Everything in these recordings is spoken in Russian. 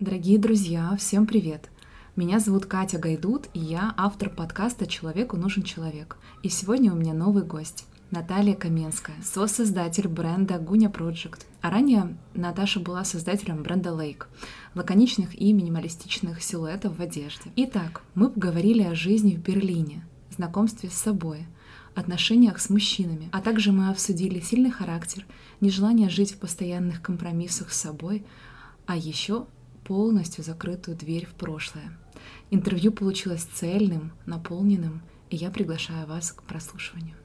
Дорогие друзья, всем привет! Меня зовут Катя Гайдут, и я автор подкаста «Человеку нужен человек». И сегодня у меня новый гость. Наталья Каменская, соосоздатель бренда Гуня Project. А ранее Наташа была создателем бренда Lake, лаконичных и минималистичных силуэтов в одежде. Итак, мы поговорили о жизни в Берлине, знакомстве с собой, отношениях с мужчинами, а также мы обсудили сильный характер, нежелание жить в постоянных компромиссах с собой, а еще полностью закрытую дверь в прошлое. Интервью получилось цельным, наполненным, и я приглашаю вас к прослушиванию.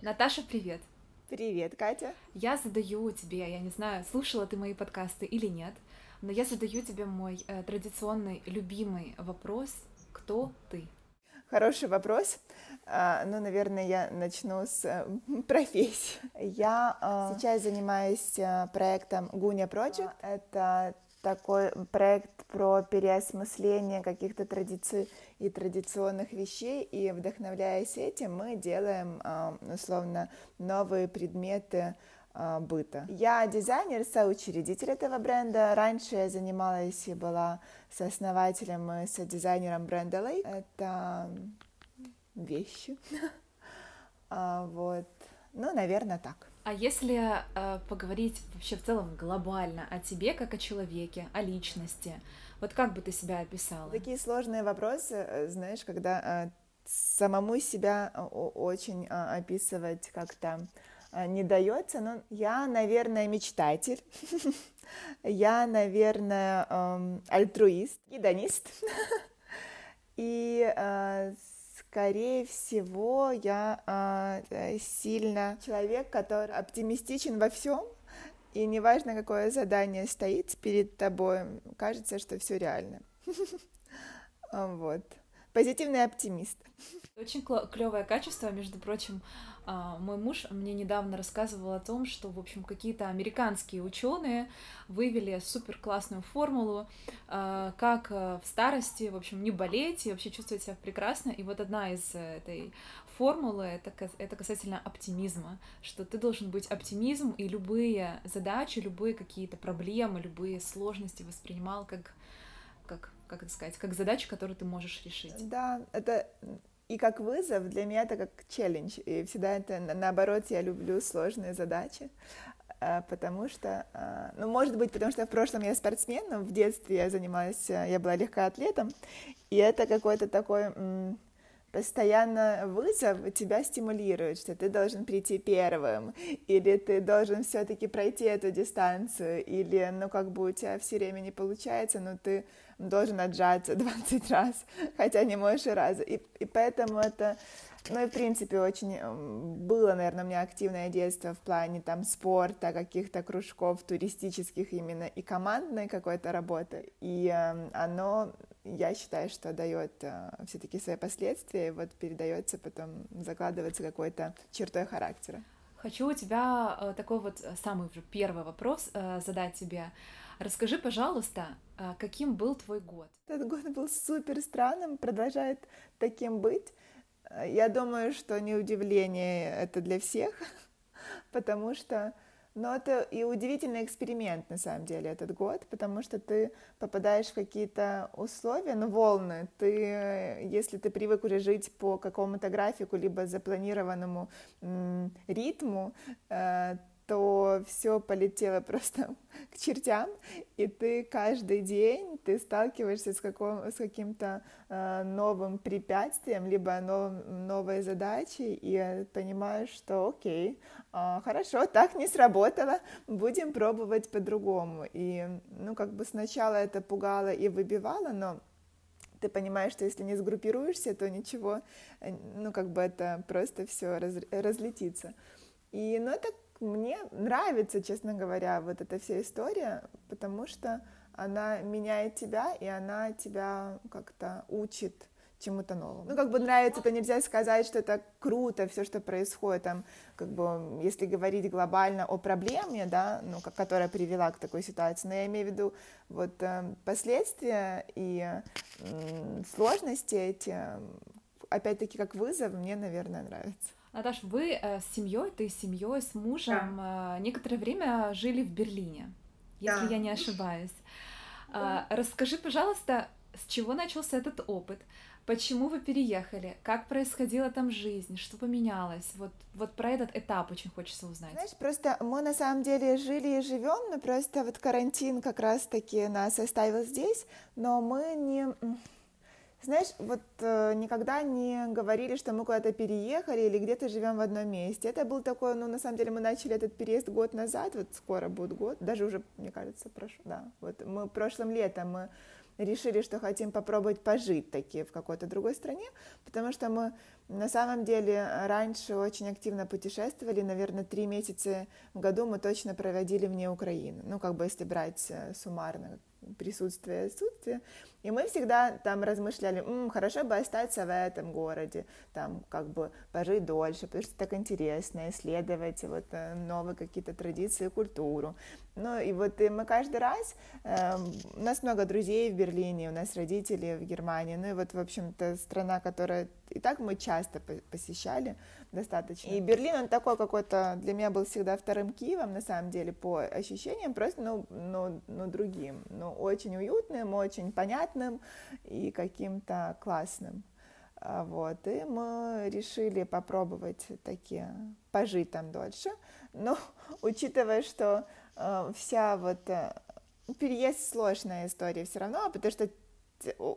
Наташа, привет! Привет, Катя! Я задаю тебе, я не знаю, слушала ты мои подкасты или нет, но я задаю тебе мой э, традиционный любимый вопрос «Кто ты?» Хороший вопрос. Uh, ну, наверное, я начну с uh, профессии. Я uh, сейчас занимаюсь проектом Гуня Project. Это такой проект про переосмысление каких-то традиций и традиционных вещей, и вдохновляясь этим, мы делаем, а, условно, новые предметы а, быта. Я дизайнер, соучредитель этого бренда. Раньше я занималась и была сооснователем и содизайнером бренда Lake. Это вещи. А, вот. Ну, наверное, так. А если э, поговорить вообще в целом глобально о тебе как о человеке, о личности, вот как бы ты себя описала? Такие сложные вопросы, э, знаешь, когда э, самому себя э, очень э, описывать как-то не дается, но я, наверное, мечтатель, я, наверное, эм, альтруист, гедонист, и э, скорее всего, я э, сильно человек, который оптимистичен во всем, и неважно, какое задание стоит перед тобой, кажется, что все реально. Вот. Позитивный оптимист. Очень клевое качество, между прочим, мой муж мне недавно рассказывал о том, что, в общем, какие-то американские ученые вывели супер классную формулу, а, как э, в старости, в общем, не болеть и вообще чувствовать себя прекрасно. И вот одна из э, этой формулы это, это касательно оптимизма, что ты должен быть оптимизм и любые задачи, любые какие-то проблемы, любые сложности воспринимал как как, как это сказать, как задачи, которые ты можешь решить. Да, это и как вызов, для меня это как челлендж. И всегда это, наоборот, я люблю сложные задачи, э, потому что, э, ну, может быть, потому что в прошлом я спортсмен, но в детстве я занималась, э, я была легкоатлетом, и это какой-то такой постоянно вызов тебя стимулирует, что ты должен прийти первым, или ты должен все-таки пройти эту дистанцию, или, ну, как бы у тебя все время не получается, но ты должен отжаться 20 раз, хотя не можешь и раза. И, и поэтому это, ну и в принципе очень было, наверное, у меня активное детство в плане там спорта, каких-то кружков туристических именно и командной какой-то работы. И э, оно, я считаю, что дает э, все-таки свои последствия, и вот передается потом, закладывается какой-то чертой характера. Хочу у тебя э, такой вот э, самый первый вопрос э, задать тебе. Расскажи, пожалуйста, каким был твой год? Этот год был супер странным, продолжает таким быть. Я думаю, что не удивление это для всех, потому что но это и удивительный эксперимент, на самом деле, этот год, потому что ты попадаешь в какие-то условия, ну, волны. Ты, если ты привык уже жить по какому-то графику, либо запланированному м- ритму, э, то все полетело просто к чертям, и ты каждый день ты сталкиваешься с, каком, с каким-то э, новым препятствием, либо новым, новой задачей, и понимаешь, что окей, э, хорошо, так не сработало, будем пробовать по-другому. И, ну, как бы сначала это пугало и выбивало, но ты понимаешь, что если не сгруппируешься, то ничего, э, ну, как бы это просто все раз, разлетится. И, ну, это мне нравится, честно говоря, вот эта вся история, потому что она меняет тебя, и она тебя как-то учит чему-то новому. Ну, как бы нравится, то нельзя сказать, что это круто, все, что происходит, там, как бы, если говорить глобально о проблеме, да, ну, которая привела к такой ситуации, но я имею в виду вот э, последствия и сложности эти, опять-таки, как вызов, мне, наверное, нравится. Наташ, вы э, с семьей, ты с семьей, с мужем да. э, некоторое время жили в Берлине, если да. я не ошибаюсь. Да. Расскажи, пожалуйста, с чего начался этот опыт? Почему вы переехали? Как происходила там жизнь? Что поменялось? Вот, вот про этот этап очень хочется узнать. Знаешь, просто мы на самом деле жили и живем, но просто вот карантин как раз-таки нас оставил здесь, но мы не знаешь, вот э, никогда не говорили, что мы куда-то переехали или где-то живем в одном месте. Это был такой, ну, на самом деле, мы начали этот переезд год назад, вот скоро будет год, даже уже, мне кажется, прошло, да. Вот мы прошлым летом мы решили, что хотим попробовать пожить таки в какой-то другой стране, потому что мы на самом деле раньше очень активно путешествовали, наверное, три месяца в году мы точно проводили вне Украины, ну, как бы если брать э, суммарно присутствие и отсутствие. И мы всегда там размышляли, М, хорошо бы остаться в этом городе, там как бы пожить дольше, потому что так интересно, исследовать вот э, новые какие-то традиции, культуру. Ну и вот и мы каждый раз, э, у нас много друзей в Берлине, у нас родители в Германии, ну и вот, в общем-то, страна, которая и так мы часто посещали достаточно. И Берлин, он такой какой-то, для меня был всегда вторым Киевом, на самом деле, по ощущениям, просто, ну, ну, ну другим, ну, очень уютным, очень понятным и каким-то классным. А, вот, и мы решили попробовать такие, пожить там дольше, но учитывая, что э, вся вот э, переезд сложная история все равно, потому что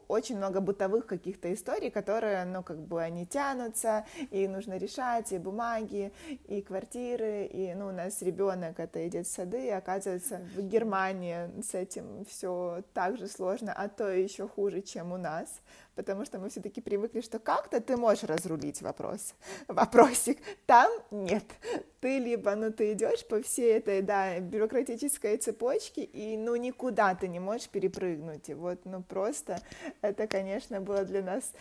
очень много бытовых каких-то историй, которые, ну, как бы они тянутся, и нужно решать, и бумаги, и квартиры, и, ну, у нас ребенок это идет в сады, и оказывается, в Германии с этим все так же сложно, а то еще хуже, чем у нас, потому что мы все-таки привыкли, что как-то ты можешь разрулить вопрос, вопросик, там нет, ты либо, ну, ты идешь по всей этой, да, бюрократической цепочке, и, ну, никуда ты не можешь перепрыгнуть, и вот, ну, просто это, конечно, было для нас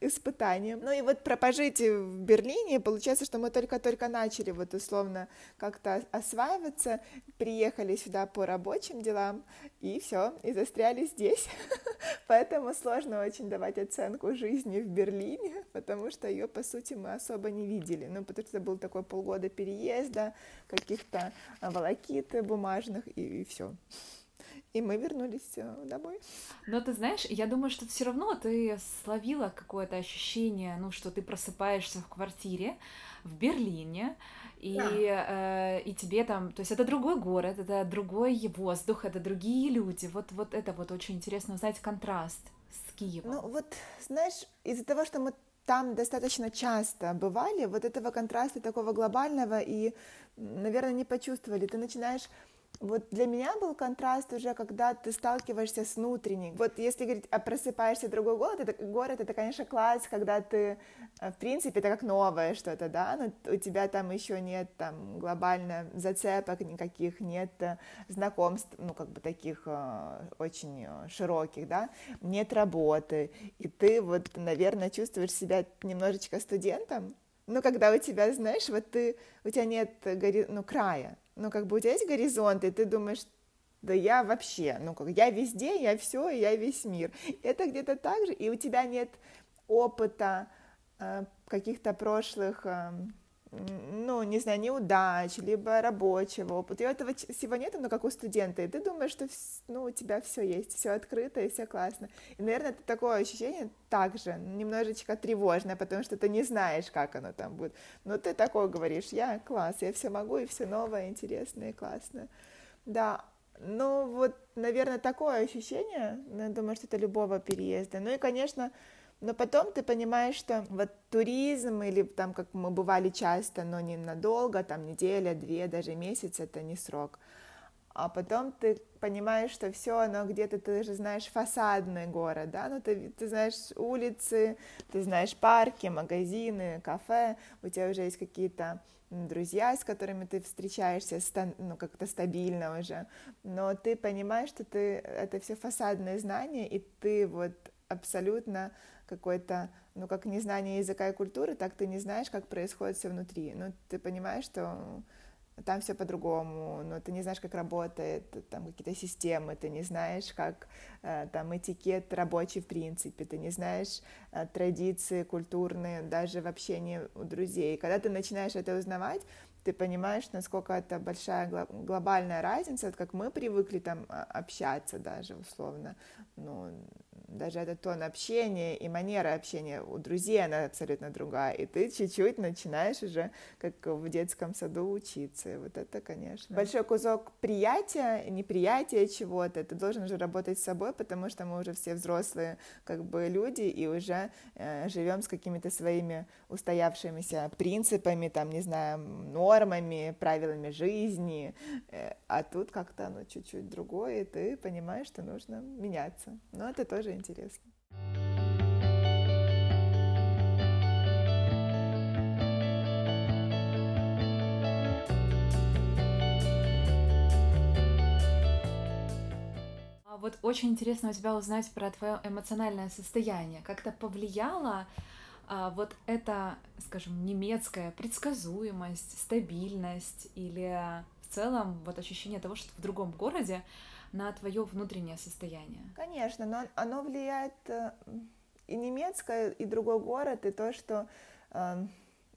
испытанием. Ну и вот про пожитие в Берлине, получается, что мы только-только начали вот условно как-то осваиваться, приехали сюда по рабочим делам, и все, и застряли здесь. Поэтому сложно очень давать оценку жизни в Берлине, потому что ее, по сути, мы особо не видели. Ну, потому что был такой полгода переезда, каких-то волокит бумажных, и, и все и мы вернулись э, домой. Но ты знаешь, я думаю, что все равно ты словила какое-то ощущение, ну, что ты просыпаешься в квартире в Берлине, и, да. э, и тебе там, то есть это другой город, это другой воздух, это другие люди. Вот, вот это вот очень интересно узнать контраст с Киевом. Ну вот, знаешь, из-за того, что мы там достаточно часто бывали, вот этого контраста такого глобального и, наверное, не почувствовали. Ты начинаешь вот для меня был контраст уже, когда ты сталкиваешься с внутренним. Вот если говорить, а просыпаешься другой город, это, город, это, конечно, класс, когда ты, э, в принципе, это как новое что-то, да, но у тебя там еще нет там глобально зацепок никаких, нет э, знакомств, ну, как бы таких э, очень широких, да, нет работы, и ты вот, наверное, чувствуешь себя немножечко студентом, ну, когда у тебя, знаешь, вот ты, у тебя нет, ну, края, ну, как бы у тебя есть горизонт, и ты думаешь, да я вообще, ну, как я везде, я все, я весь мир. Это где-то так же, и у тебя нет опыта э, каких-то прошлых э, ну, не знаю, неудач, либо рабочего опыта. И этого всего нет, но как у студента. И ты думаешь, что ну, у тебя все есть, все открыто и все классно. И, наверное, это такое ощущение также немножечко тревожное, потому что ты не знаешь, как оно там будет. Но ты такое говоришь, я класс, я все могу, и все новое, интересное и классное. Да, ну вот, наверное, такое ощущение, я думаю, что это любого переезда. Ну и, конечно, но потом ты понимаешь, что вот туризм или там, как мы бывали часто, но не надолго, там неделя, две, даже месяц, это не срок. А потом ты понимаешь, что все оно где-то, ты же знаешь фасадный город, да, ну ты, ты знаешь улицы, ты знаешь парки, магазины, кафе, у тебя уже есть какие-то друзья, с которыми ты встречаешься, ну, как-то стабильно уже, но ты понимаешь, что ты, это все фасадные знания, и ты вот абсолютно какой-то, ну, как незнание языка и культуры, так ты не знаешь, как происходит все внутри. Ну, ты понимаешь, что там все по-другому, но ты не знаешь, как работает там какие-то системы, ты не знаешь, как э, там этикет рабочий в принципе, ты не знаешь э, традиции культурные даже в общении у друзей. Когда ты начинаешь это узнавать, ты понимаешь, насколько это большая глобальная разница, вот как мы привыкли там а, общаться даже условно, ну, даже этот тон общения и манера общения у друзей, она абсолютно другая, и ты чуть-чуть начинаешь уже, как в детском саду, учиться, и вот это, конечно. Большой кусок приятия, неприятия чего-то, ты должен уже работать с собой, потому что мы уже все взрослые, как бы, люди, и уже э, живем с какими-то своими устоявшимися принципами, там, не знаю, нормами, правилами жизни, э, а тут как-то оно чуть-чуть другое, и ты понимаешь, что нужно меняться, но это тоже интересно. А вот очень интересно у тебя узнать про твое эмоциональное состояние. Как-то повлияло а, вот это, скажем, немецкая предсказуемость, стабильность или в целом вот ощущение того, что в другом городе, на твое внутреннее состояние? Конечно, но оно влияет э, и немецкое, и другой город, и то, что э,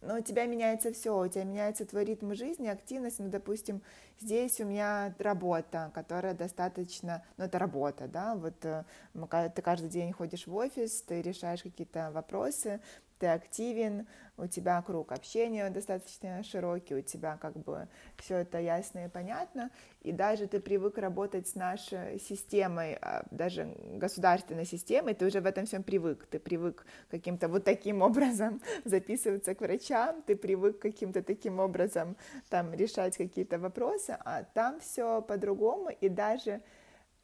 ну, у тебя меняется все, у тебя меняется твой ритм жизни, активность, ну, допустим, здесь у меня работа, которая достаточно, ну, это работа, да, вот э, ты каждый день ходишь в офис, ты решаешь какие-то вопросы, ты активен, у тебя круг общения достаточно широкий, у тебя как бы все это ясно и понятно, и даже ты привык работать с нашей системой, а, даже государственной системой, ты уже в этом всем привык, ты привык каким-то вот таким образом записываться к врачам, ты привык каким-то таким образом там решать какие-то вопросы, а там все по-другому, и даже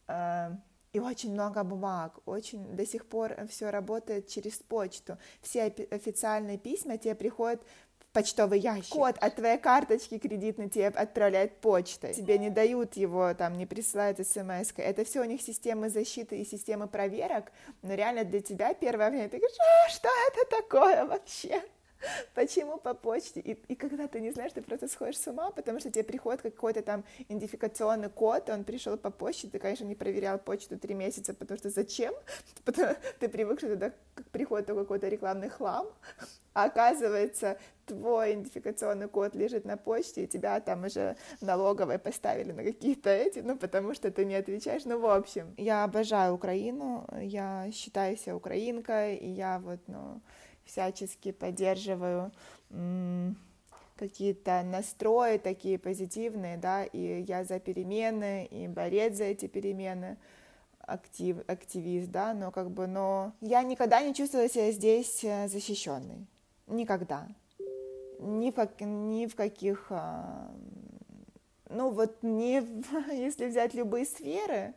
э, и очень много бумаг, очень до сих пор все работает через почту. Все официальные письма тебе приходят в почтовый ящик. Код от твоей карточки кредитной тебе отправляет почтой. Тебе не дают его, там, не присылают смс -кой. Это все у них системы защиты и системы проверок, но реально для тебя первое время ты говоришь, а, что это такое вообще? Почему по почте? И, и когда ты не знаешь, ты просто сходишь с ума, потому что тебе приходит какой-то там идентификационный код, он пришел по почте, ты, конечно, не проверял почту три месяца, потому что зачем? Потому, ты привык, что туда приходит какой-то рекламный хлам, а оказывается, твой идентификационный код лежит на почте, и тебя там уже налоговые поставили на какие-то эти, ну, потому что ты не отвечаешь. Ну, в общем, я обожаю Украину, я считаю себя украинкой, и я вот, ну, всячески поддерживаю какие-то настрои такие позитивные, да, и я за перемены, и борец за эти перемены, актив, активист, да, но как бы, но я никогда не чувствовала себя здесь э, защищенной, никогда, ни в, ни в каких, а, ну вот, не, если взять любые сферы,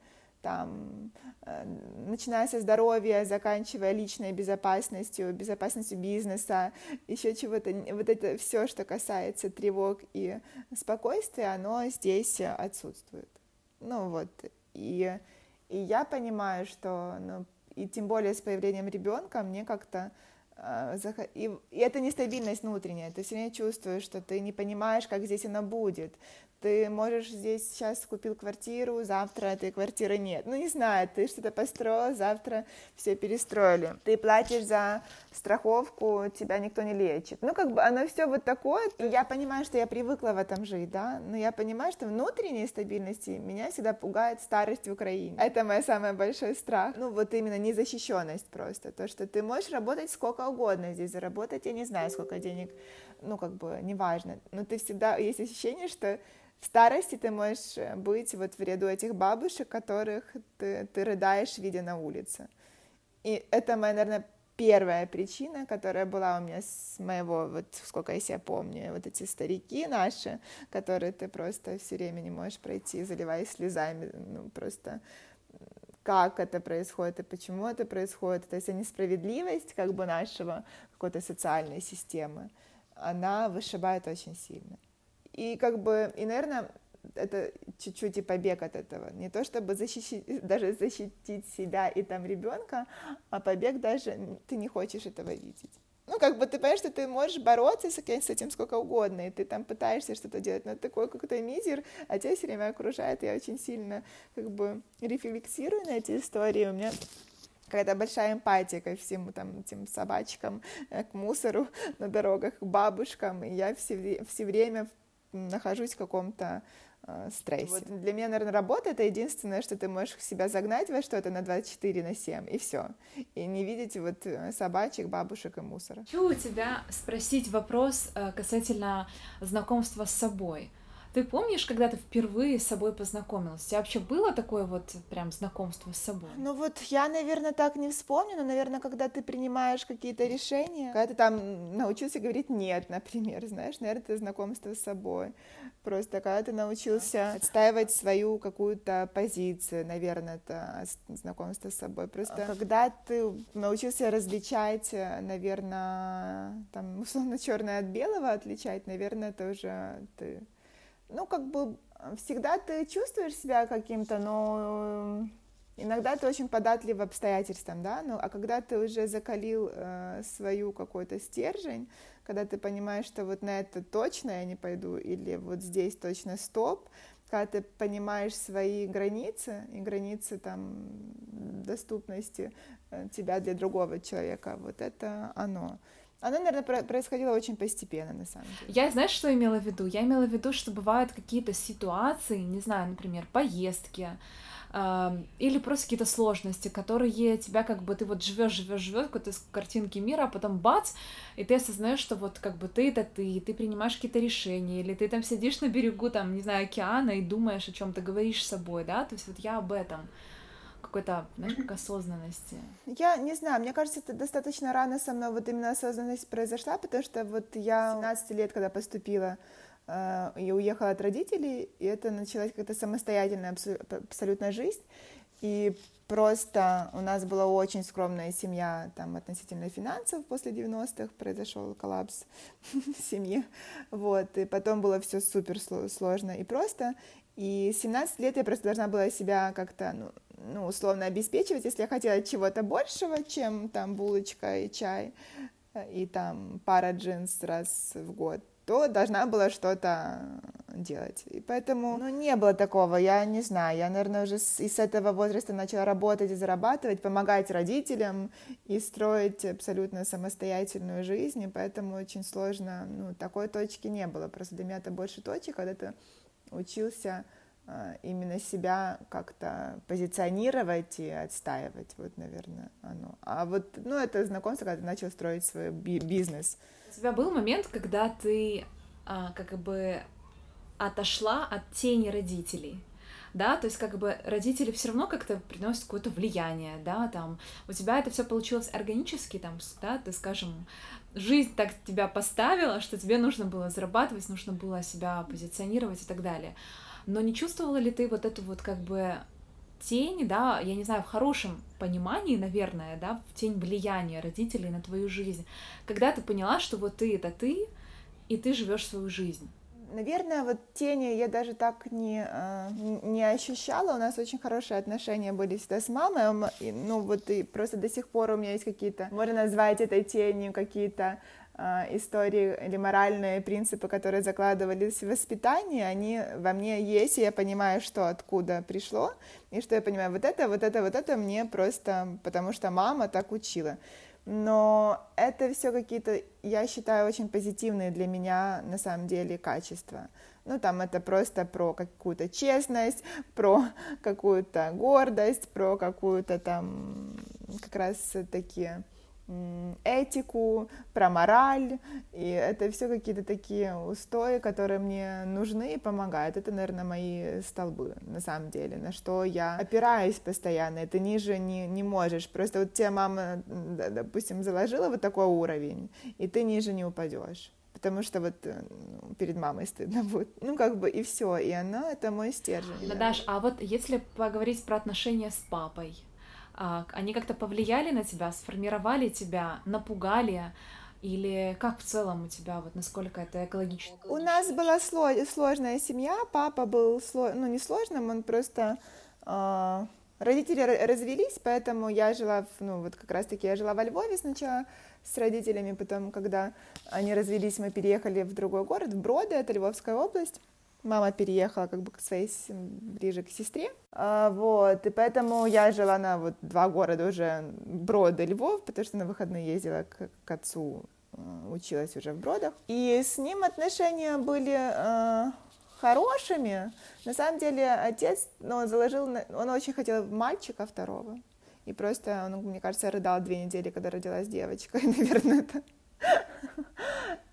там, э, начиная со здоровья, заканчивая личной безопасностью, безопасностью бизнеса, еще чего-то, вот это все, что касается тревог и спокойствия, оно здесь отсутствует. Ну вот, и, и я понимаю, что, ну, и тем более с появлением ребенка мне как-то э, и, и это нестабильность внутренняя, ты все время чувствуешь, что ты не понимаешь, как здесь оно будет, ты можешь здесь сейчас купил квартиру, завтра этой квартиры нет. Ну, не знаю, ты что-то построил, завтра все перестроили. Ты платишь за страховку, тебя никто не лечит. Ну, как бы оно все вот такое. И я понимаю, что я привыкла в этом жить, да, но я понимаю, что внутренней стабильности меня всегда пугает старость в Украине. Это мой самый большой страх. Ну, вот именно незащищенность просто. То, что ты можешь работать сколько угодно здесь, заработать, я не знаю, сколько денег, ну, как бы, неважно. Но ты всегда, есть ощущение, что в старости ты можешь э, быть вот в ряду этих бабушек, которых ты, ты рыдаешь, видя на улице. И это моя, наверное, первая причина, которая была у меня с моего, вот сколько я себя помню, вот эти старики наши, которые ты просто все время не можешь пройти, заливаясь слезами, ну просто как это происходит и почему это происходит, то есть несправедливость как бы нашего какой-то социальной системы, она вышибает очень сильно. И как бы, и, наверное, это чуть-чуть и побег от этого. Не то чтобы защитить, даже защитить себя и там ребенка, а побег даже ты не хочешь этого видеть. Ну, как бы ты понимаешь, что ты можешь бороться с этим сколько угодно, и ты там пытаешься что-то делать, но такой какой-то мизер, а тебя все время окружает, я очень сильно как бы рефлексирую на эти истории, у меня какая-то большая эмпатия ко всем там этим собачкам, э, к мусору на дорогах, к бабушкам, и я все, все время нахожусь в каком-то э, стрессе. Вот для меня, наверное, работа — это единственное, что ты можешь себя загнать во что-то на 24 на 7, и все. И не видеть вот э, собачек, бабушек и мусора. Хочу у тебя спросить вопрос э, касательно знакомства с собой. Ты помнишь, когда ты впервые с собой познакомилась? У тебя вообще было такое вот прям знакомство с собой? Ну вот я, наверное, так не вспомню, но, наверное, когда ты принимаешь какие-то решения, когда ты там научился говорить «нет», например, знаешь, наверное, это знакомство с собой. Просто когда ты научился отстаивать свою какую-то позицию, наверное, это знакомство с собой. Просто когда ты научился различать, наверное, там, условно, черное от белого отличать, наверное, это уже ты ну, как бы всегда ты чувствуешь себя каким-то, но иногда ты очень податлив обстоятельствам, да, ну, а когда ты уже закалил э, свою какой-то стержень, когда ты понимаешь, что вот на это точно я не пойду, или вот здесь точно стоп, когда ты понимаешь свои границы и границы там доступности э, тебя для другого человека, вот это оно. Оно, наверное, происходило очень постепенно, на самом деле. Я, знаешь, что имела в виду? Я имела в виду, что бывают какие-то ситуации, не знаю, например, поездки, э, или просто какие-то сложности, которые тебя как бы ты вот живешь, живешь, живешь какой-то из картинки мира, а потом бац, и ты осознаешь, что вот как бы ты это ты, ты принимаешь какие-то решения, или ты там сидишь на берегу, там, не знаю, океана и думаешь о чем ты говоришь с собой, да, то есть вот я об этом какой-то, знаешь, как осознанности? Я не знаю, мне кажется, это достаточно рано со мной вот именно осознанность произошла, потому что вот я 17 лет, когда поступила, э, я уехала от родителей, и это началась какая-то самостоятельная абсолютно жизнь, и просто у нас была очень скромная семья там относительно финансов после 90-х произошел коллапс в семье. Вот и потом было все супер сложно и просто. И 17 лет я просто должна была себя как-то ну, ну, условно обеспечивать, если я хотела чего-то большего, чем там булочка и чай и там пара джинс раз в год, то должна была что-то делать. И поэтому, ну, не было такого, я не знаю, я, наверное, уже с, и с этого возраста начала работать и зарабатывать, помогать родителям и строить абсолютно самостоятельную жизнь, и поэтому очень сложно, ну, такой точки не было, просто для меня это больше точек, когда ты учился именно себя как-то позиционировать и отстаивать, вот, наверное, оно. А вот, ну, это знакомство, когда ты начал строить свой би- бизнес. У тебя был момент, когда ты а, как бы отошла от тени родителей, да, то есть как бы родители все равно как-то приносят какое-то влияние, да, там, у тебя это все получилось органически, там, да, ты, скажем, жизнь так тебя поставила, что тебе нужно было зарабатывать, нужно было себя позиционировать и так далее. Но не чувствовала ли ты вот эту вот как бы тень, да, я не знаю, в хорошем понимании, наверное, да, в тень влияния родителей на твою жизнь, когда ты поняла, что вот ты это ты, и ты живешь свою жизнь? Наверное, вот тени я даже так не, а, не ощущала. У нас очень хорошие отношения были всегда с мамой. Ну вот и просто до сих пор у меня есть какие-то, можно назвать этой тенью какие-то истории или моральные принципы, которые закладывались в воспитание, они во мне есть, и я понимаю, что откуда пришло, и что я понимаю, вот это, вот это, вот это мне просто, потому что мама так учила. Но это все какие-то, я считаю, очень позитивные для меня на самом деле качества. Ну, там это просто про какую-то честность, про какую-то гордость, про какую-то там как раз такие этику, про мораль, и это все какие-то такие устои, которые мне нужны и помогают. Это, наверное, мои столбы, на самом деле, на что я опираюсь постоянно, это ниже не, не можешь. Просто вот тебе мама, допустим, заложила вот такой уровень, и ты ниже не упадешь потому что вот э, ну, перед мамой стыдно будет. Ну, как бы и все, и она это мой стержень. Надаш, да. а вот если поговорить про отношения с папой, они как-то повлияли на тебя, сформировали тебя, напугали, Или как в целом у тебя, вот насколько это экологично? У нас была сложная семья, папа был, ну не сложным, он просто... Э, родители развелись, поэтому я жила, ну вот как раз-таки я жила во Львове сначала с родителями, потом, когда они развелись, мы переехали в другой город, в Броды, это Львовская область. Мама переехала как бы к своей, ближе к сестре, а, вот, и поэтому я жила на вот два города уже, Броды, Львов, потому что на выходные ездила к, к отцу, училась уже в Бродах, и с ним отношения были э, хорошими, на самом деле отец, ну, он заложил, он очень хотел мальчика второго, и просто, он, мне кажется, рыдал две недели, когда родилась девочка, и, наверное, это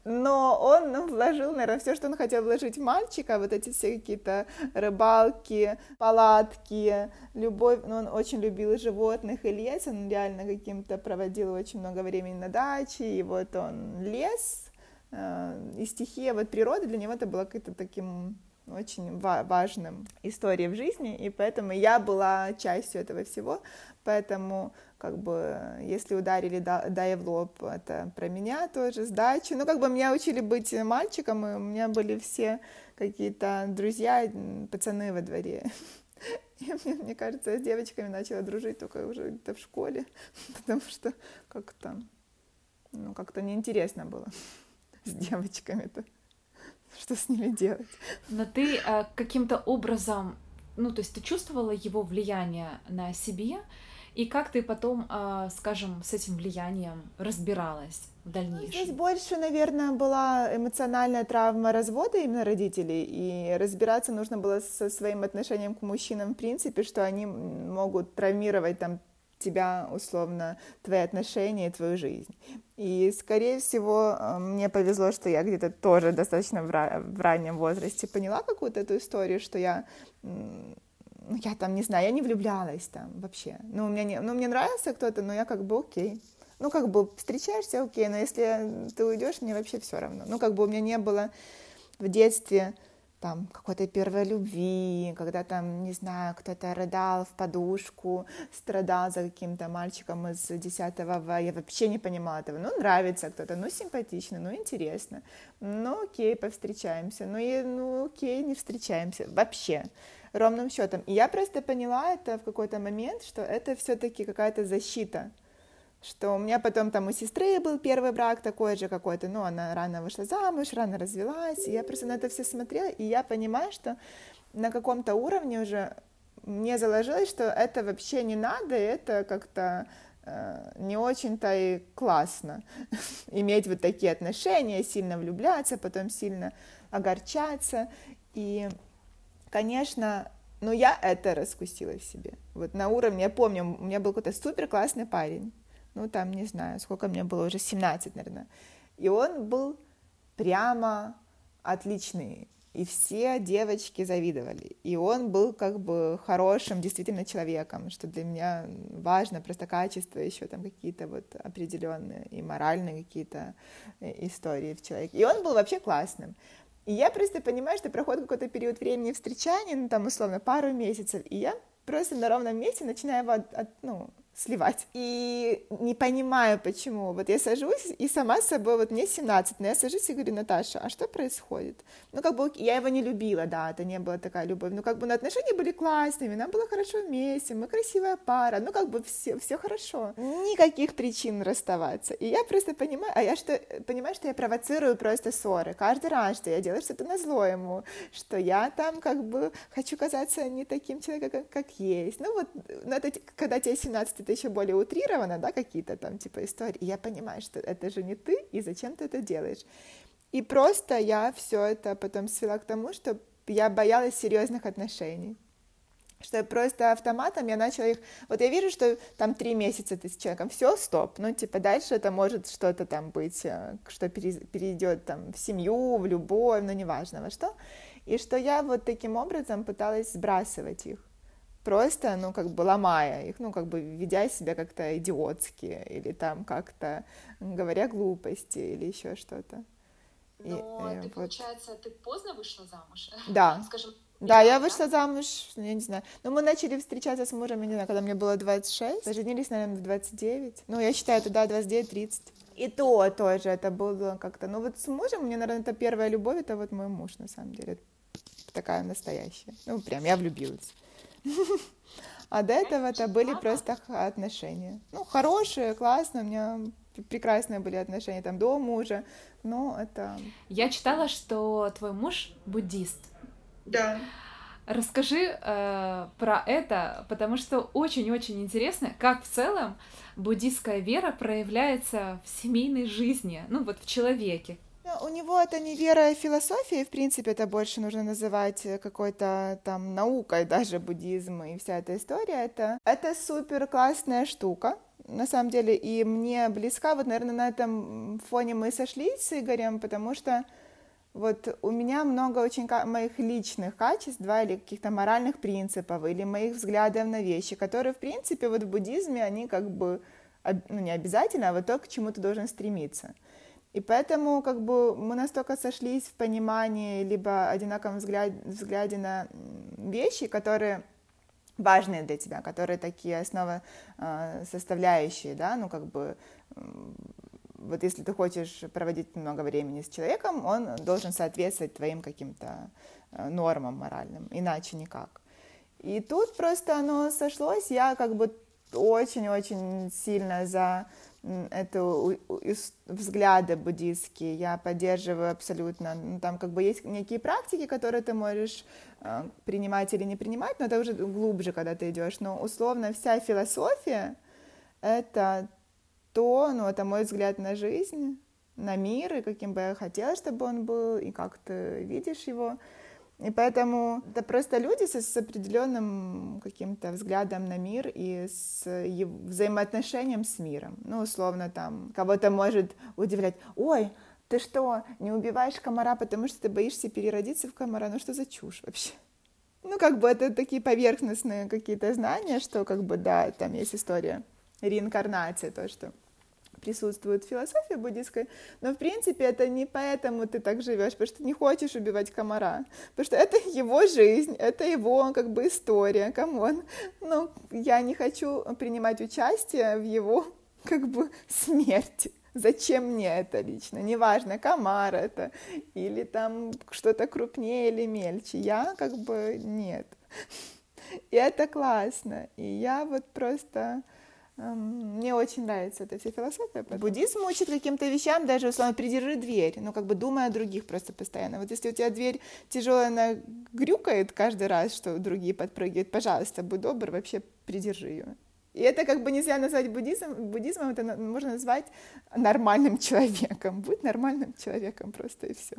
но он вложил, наверное, все, что он хотел вложить в мальчика, вот эти все какие-то рыбалки, палатки, любовь, ну, он очень любил животных и лес, он реально каким-то проводил очень много времени на даче, и вот он лес, э, и стихия, вот природа для него это было каким-то таким очень важным историей в жизни, и поэтому я была частью этого всего, поэтому как бы, если ударили да, да в лоб, это про меня тоже, сдачу. Ну, как бы меня учили быть мальчиком, и у меня были все какие-то друзья, пацаны во дворе. И мне, мне кажется, я с девочками начала дружить только уже где-то в школе, потому что как-то, ну, как-то неинтересно было с девочками-то, что с ними делать. Но ты э, каким-то образом, ну, то есть ты чувствовала его влияние на себе, и как ты потом, а, скажем, с этим влиянием разбиралась в дальнейшем? Здесь больше, наверное, была эмоциональная травма развода именно родителей, и разбираться нужно было со своим отношением к мужчинам в принципе, что они могут травмировать там тебя, условно, твои отношения и твою жизнь. И, скорее всего, э, мне повезло, что я где-то тоже достаточно в, в раннем возрасте поняла какую-то эту историю, что я ну, я там, не знаю, я не влюблялась там вообще. Ну, мне, не, ну, мне нравился кто-то, но я как бы окей. Ну, как бы встречаешься, окей, но если ты уйдешь, мне вообще все равно. Ну, как бы у меня не было в детстве там какой-то первой любви, когда там, не знаю, кто-то рыдал в подушку, страдал за каким-то мальчиком из 10 В, я вообще не понимала этого. Ну, нравится кто-то, ну, симпатично, ну, интересно. Ну, окей, повстречаемся. Ну, и, ну, окей, не встречаемся. Вообще ровным счетом. И я просто поняла это в какой-то момент, что это все-таки какая-то защита, что у меня потом там у сестры был первый брак такой же какой-то, ну, она рано вышла замуж, рано развелась, и я просто на это все смотрела, и я понимаю, что на каком-то уровне уже мне заложилось, что это вообще не надо, и это как-то э, не очень-то и классно. Иметь вот такие отношения, сильно влюбляться, потом сильно огорчаться, и конечно, но я это раскусила в себе. Вот на уровне, я помню, у меня был какой-то супер классный парень, ну там, не знаю, сколько мне было, уже 17, наверное, и он был прямо отличный, и все девочки завидовали. И он был как бы хорошим действительно человеком, что для меня важно, просто качество еще там какие-то вот определенные и моральные какие-то э, истории в человеке. И он был вообще классным. И я просто понимаю, что проходит какой-то период времени встречания, ну, там, условно, пару месяцев, и я просто на ровном месте начинаю его от, от, ну, сливать. И не понимаю, почему. Вот я сажусь и сама с собой, вот мне 17, но я сажусь и говорю, Наташа, а что происходит? Ну, как бы, я его не любила, да, это не была такая любовь, но как бы на отношения были классными, нам было хорошо вместе, мы красивая пара, ну, как бы все, все хорошо. Никаких причин расставаться. И я просто понимаю, а я что, понимаю, что я провоцирую просто ссоры каждый раз, что я делаю что-то на зло ему, что я там как бы хочу казаться не таким человеком, как, как есть. Ну, вот, ну, это, когда тебе 17, это еще более утрировано, да, какие-то там типа истории. И я понимаю, что это же не ты, и зачем ты это делаешь. И просто я все это потом свела к тому, что я боялась серьезных отношений что просто автоматом я начала их... Вот я вижу, что там три месяца ты с человеком, все, стоп, ну, типа, дальше это может что-то там быть, э, что перейдет там в семью, в любовь, ну, неважно во что. И что я вот таким образом пыталась сбрасывать их просто, ну, как бы ломая их, ну, как бы ведя себя как-то идиотски, или там как-то говоря глупости, или еще что-то. Но и, ты, вот. получается, ты поздно вышла замуж? Да. Скажем, да, я вышла замуж, ну, я не знаю. Но мы начали встречаться с мужем, я не знаю, когда мне было 26. Поженились, наверное, в 29. Ну, я считаю, это, да, 29-30. И то тоже это было как-то, ну вот с мужем, мне, наверное, это первая любовь, это вот мой муж, на самом деле, такая настоящая, ну прям я влюбилась. А до этого это были просто отношения. Ну, хорошие, классные, у меня прекрасные были отношения там до мужа, но это... Я читала, что твой муж буддист. Да. Расскажи э, про это, потому что очень-очень интересно, как в целом буддистская вера проявляется в семейной жизни, ну вот в человеке. У него это не вера и философия, в принципе, это больше нужно называть какой-то там наукой, даже буддизм и вся эта история. Это, это супер классная штука, на самом деле, и мне близка, вот, наверное, на этом фоне мы сошлись с Игорем, потому что вот у меня много очень моих личных качеств, два или каких-то моральных принципов, или моих взглядов на вещи, которые, в принципе, вот в буддизме, они как бы, ну, не обязательно, а вот то, к чему ты должен стремиться. И поэтому как бы мы настолько сошлись в понимании либо одинаковом взгляде, взгляде на вещи, которые важные для тебя, которые такие основы э, составляющие, да, ну как бы вот если ты хочешь проводить много времени с человеком, он должен соответствовать твоим каким-то э, нормам моральным, иначе никак. И тут просто оно сошлось, я как бы очень-очень сильно за это взгляды буддийские, я поддерживаю абсолютно. Ну, там как бы есть некие практики, которые ты можешь э, принимать или не принимать, но это уже глубже, когда ты идешь. Но условно вся философия — это то, ну, это мой взгляд на жизнь, на мир, и каким бы я хотела, чтобы он был, и как ты видишь его. И поэтому это просто люди с, с определенным каким-то взглядом на мир и с взаимоотношением с миром. Ну, условно, там, кого-то может удивлять, ой, ты что, не убиваешь комара, потому что ты боишься переродиться в комара? Ну, что за чушь вообще? Ну, как бы это такие поверхностные какие-то знания, что как бы, да, там есть история реинкарнации, то, что присутствует в философии буддийской, но в принципе это не поэтому ты так живешь, потому что не хочешь убивать комара, потому что это его жизнь, это его как бы история, come on. Ну, я не хочу принимать участие в его как бы смерти. Зачем мне это лично? Неважно, комар это или там что-то крупнее или мельче. Я как бы нет. И это классно. И я вот просто мне очень нравится эта вся философия. Буддизм учит каким-то вещам, даже условно придержи дверь, ну как бы думая о других просто постоянно. Вот если у тебя дверь тяжелая, она грюкает каждый раз, что другие подпрыгивают, пожалуйста, будь добр, вообще придержи ее. И это как бы нельзя назвать буддизмом, буддизмом это можно назвать нормальным человеком. Будь нормальным человеком просто и все.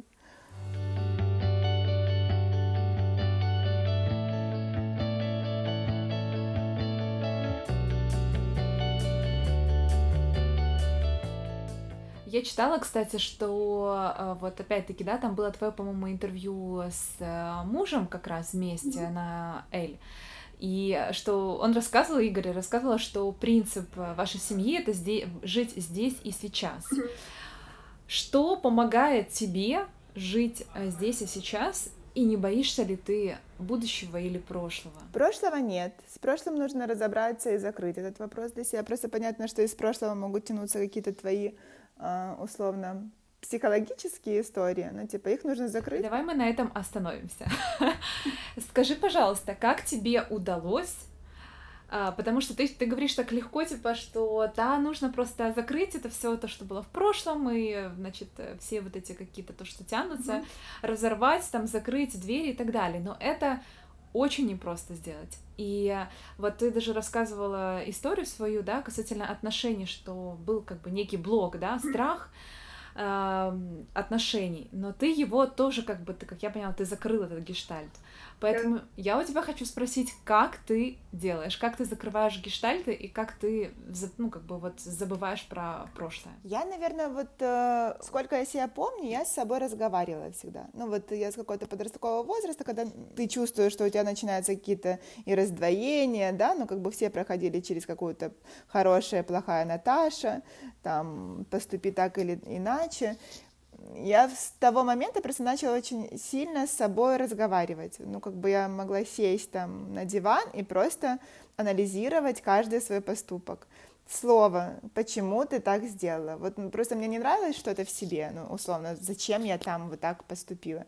Я читала, кстати, что э, вот опять-таки, да, там было твое, по-моему, интервью с э, мужем как раз вместе mm-hmm. на Эль. И что он рассказывал, Игорь рассказывала, что принцип вашей семьи это здесь, жить здесь и сейчас. Mm-hmm. Что помогает тебе жить э, здесь и сейчас и не боишься ли ты будущего или прошлого? Прошлого нет. С прошлым нужно разобраться и закрыть этот вопрос для себя. Просто понятно, что из прошлого могут тянуться какие-то твои условно психологические истории, ну, типа, их нужно закрыть. Давай мы на этом остановимся. Скажи, пожалуйста, как тебе удалось а, потому что ты, ты говоришь так легко, типа, что да, нужно просто закрыть это все то, что было в прошлом, и, значит, все вот эти какие-то то, что тянутся, mm-hmm. разорвать, там, закрыть двери и так далее. Но это очень непросто сделать. И вот ты даже рассказывала историю свою, да, касательно отношений, что был как бы некий блок, да, страх э, отношений, но ты его тоже как бы, ты, как я поняла, ты закрыл этот гештальт. Поэтому да. я у тебя хочу спросить, как ты делаешь, как ты закрываешь гештальты и как ты, ну, как бы вот забываешь про прошлое? Я, наверное, вот э, сколько я себя помню, я с собой разговаривала всегда. Ну, вот я с какого-то подросткового возраста, когда ты чувствуешь, что у тебя начинаются какие-то и раздвоения, да, ну, как бы все проходили через какую-то хорошая, плохая Наташа, там, поступи так или иначе я с того момента просто начала очень сильно с собой разговаривать. Ну, как бы я могла сесть там на диван и просто анализировать каждый свой поступок. слово, почему ты так сделала. Вот ну, просто мне не нравилось что-то в себе, ну, условно, зачем я там вот так поступила.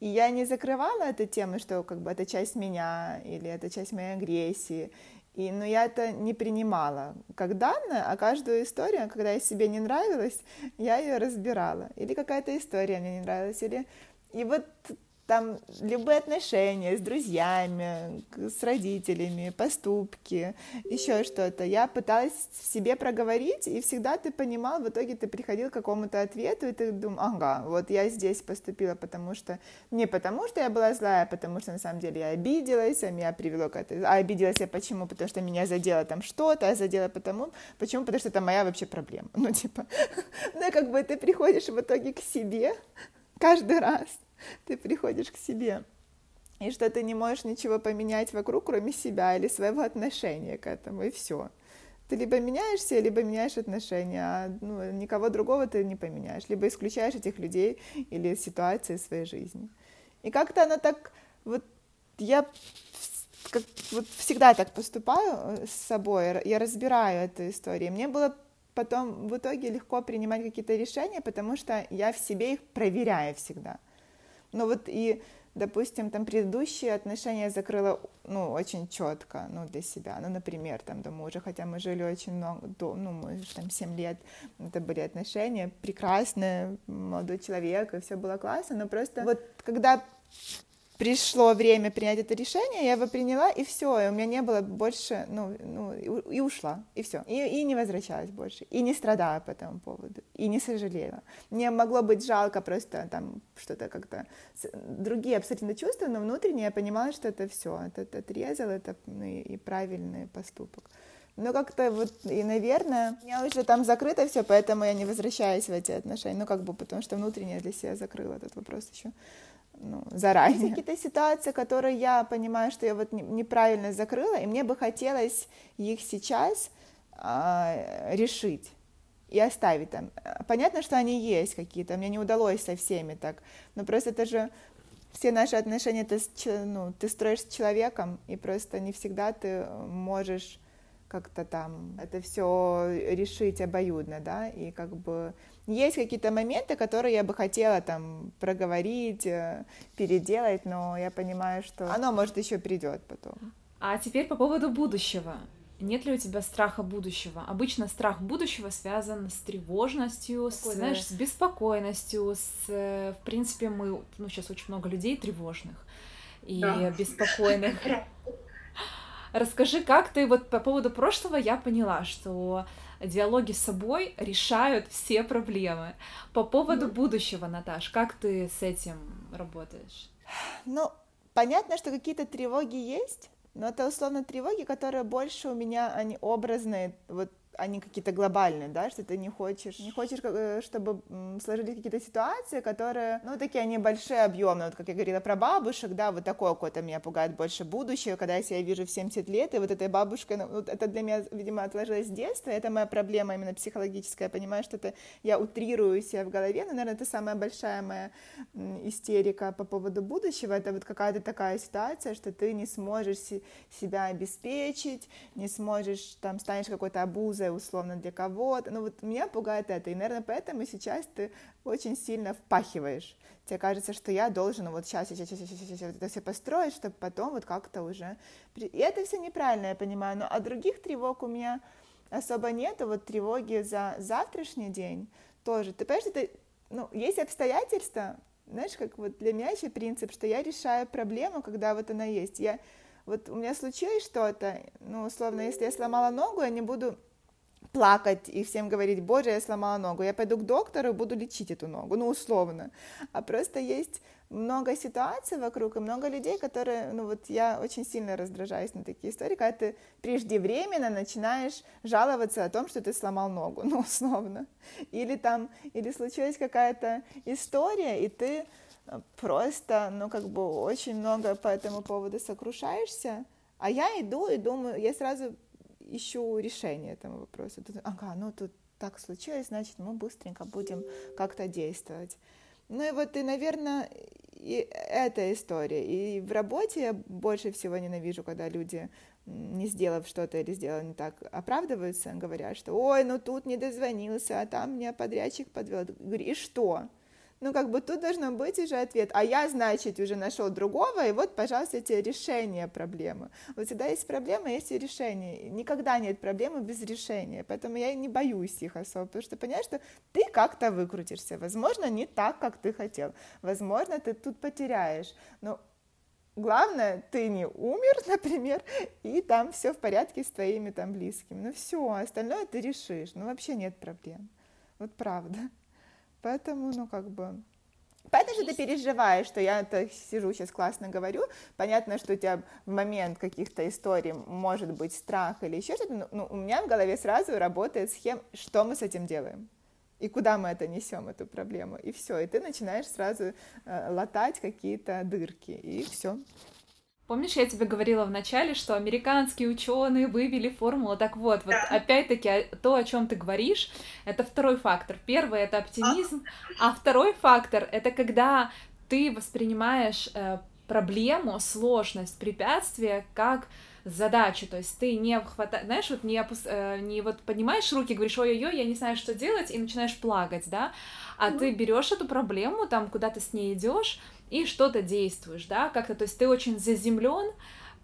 И я не закрывала эту тему, что как бы это часть меня, или это часть моей агрессии, и, но я это не принимала как данное, а каждую историю, когда я себе не нравилась, я ее разбирала. Или какая-то история мне не нравилась, или... И вот там любые отношения с друзьями, с родителями, поступки, еще что-то. Я пыталась в себе проговорить, и всегда ты понимал, в итоге ты приходил к какому-то ответу, и ты думал, ага, вот я здесь поступила, потому что... Не потому что я была злая, а потому что на самом деле я обиделась, а меня привело к этому. А обиделась я почему? Потому что меня задело там что-то, а задела потому... Почему? Потому что это моя вообще проблема. Ну, типа, ну, как бы ты приходишь в итоге к себе каждый раз, ты приходишь к себе, и что ты не можешь ничего поменять вокруг, кроме себя или своего отношения к этому, и все. Ты либо меняешься, либо меняешь отношения, а ну, никого другого ты не поменяешь, либо исключаешь этих людей или ситуации своей жизни. И как-то оно так, вот я как, вот всегда так поступаю с собой, я разбираю эту историю. Мне было потом в итоге легко принимать какие-то решения, потому что я в себе их проверяю всегда. Ну вот и, допустим, там предыдущие отношения закрыла, ну, очень четко, ну, для себя. Ну, например, там до мужа, хотя мы жили очень много, ну, мы же там 7 лет, это были отношения прекрасные, молодой человек, и все было классно, но просто вот когда пришло время принять это решение, я его приняла, и все, и у меня не было больше, ну, ну и, ушла, и все, и, и не возвращалась больше, и не страдала по этому поводу, и не сожалела. Мне могло быть жалко просто там что-то как-то, другие абсолютно чувства, но внутренне я понимала, что это все, это, отрезал, это ну, и, и правильный поступок. Но как-то вот, и, наверное, у меня уже там закрыто все, поэтому я не возвращаюсь в эти отношения. Ну, как бы, потому что внутренне для себя закрыла этот вопрос еще ну, заранее. Какие-то ситуации, которые я понимаю, что я вот неправильно закрыла, и мне бы хотелось их сейчас э, решить и оставить там. Понятно, что они есть какие-то, мне не удалось со всеми так, но просто это же все наши отношения ты, ну, ты строишь с человеком, и просто не всегда ты можешь как-то там это все решить обоюдно, да, и как бы есть какие-то моменты, которые я бы хотела там проговорить, э, переделать, но я понимаю, что оно, может, еще придет потом. А теперь по поводу будущего. Нет ли у тебя страха будущего? Обычно страх будущего связан с тревожностью, с, знаешь, с беспокойностью, с, э, в принципе, мы, ну, сейчас очень много людей тревожных и да. беспокойных. Расскажи, как ты вот по поводу прошлого я поняла, что диалоги с собой решают все проблемы. По поводу будущего, Наташ, как ты с этим работаешь? Ну, понятно, что какие-то тревоги есть, но это условно тревоги, которые больше у меня, они образные, вот они какие-то глобальные, да, что ты не хочешь, не хочешь, э, чтобы сложились какие-то ситуации, которые, ну, такие они большие, объемные, вот как я говорила про бабушек, да, вот такое какое-то меня пугает больше будущее, когда я себя вижу в 70 лет, и вот этой бабушкой, ну, вот это для меня, видимо, отложилось с детства, это моя проблема именно психологическая, я понимаю, что это я утрирую себя в голове, но, наверное, это самая большая моя истерика по поводу будущего, это вот какая-то такая ситуация, что ты не сможешь себя обеспечить, не сможешь, там, станешь какой-то обузой позиция условно для кого-то. Ну вот меня пугает это, и, наверное, поэтому сейчас ты очень сильно впахиваешь. Тебе кажется, что я должен вот сейчас, сейчас, сейчас, сейчас, сейчас это все построить, чтобы потом вот как-то уже... И это все неправильно, я понимаю, но а других тревог у меня особо нету, вот тревоги за завтрашний день тоже. Ты понимаешь, это, ну, есть обстоятельства, знаешь, как вот для меня еще принцип, что я решаю проблему, когда вот она есть. Я, вот у меня случилось что-то, ну, условно, если я сломала ногу, я не буду плакать и всем говорить, боже, я сломала ногу, я пойду к доктору и буду лечить эту ногу, ну, условно. А просто есть много ситуаций вокруг и много людей, которые, ну, вот я очень сильно раздражаюсь на такие истории, когда ты преждевременно начинаешь жаловаться о том, что ты сломал ногу, ну, условно. Или там, или случилась какая-то история, и ты просто, ну, как бы очень много по этому поводу сокрушаешься, а я иду и думаю, я сразу ищу решение этому вопросу. Ага, ну тут так случилось, значит, мы быстренько будем как-то действовать. Ну и вот, и, наверное, и эта история. И в работе я больше всего ненавижу, когда люди не сделав что-то или сделал не так, оправдываются, говорят, что ой, ну тут не дозвонился, а там меня подрядчик подвел. И что? Ну, как бы тут должно быть уже ответ, а я, значит, уже нашел другого, и вот, пожалуйста, тебе решение проблемы. Вот всегда есть проблема, есть и решение. Никогда нет проблемы без решения, поэтому я не боюсь их особо, потому что понимаешь, что ты как-то выкрутишься, возможно, не так, как ты хотел, возможно, ты тут потеряешь, но Главное, ты не умер, например, и там все в порядке с твоими там близкими. Ну все, остальное ты решишь. Ну вообще нет проблем. Вот правда. Поэтому, ну как бы... Понятно, что ты переживаешь, что я это сижу сейчас классно говорю. Понятно, что у тебя в момент каких-то историй может быть страх или еще что-то, но ну, у меня в голове сразу работает схема, что мы с этим делаем и куда мы это несем, эту проблему, и все, и ты начинаешь сразу э, латать какие-то дырки, и все. Помнишь, я тебе говорила в начале, что американские ученые вывели формулу. Так вот, вот да. опять-таки а, то, о чем ты говоришь, это второй фактор. Первый это оптимизм, а, а второй фактор это когда ты воспринимаешь э, проблему, сложность, препятствие как задачу, то есть ты не хватаешь, знаешь, вот не, опус... Э, не вот поднимаешь руки, говоришь, ой-ой-ой, я не знаю, что делать, и начинаешь плакать, да, а mm-hmm. ты берешь эту проблему, там куда-то с ней идешь и что-то действуешь, да, как-то, то есть ты очень заземлен,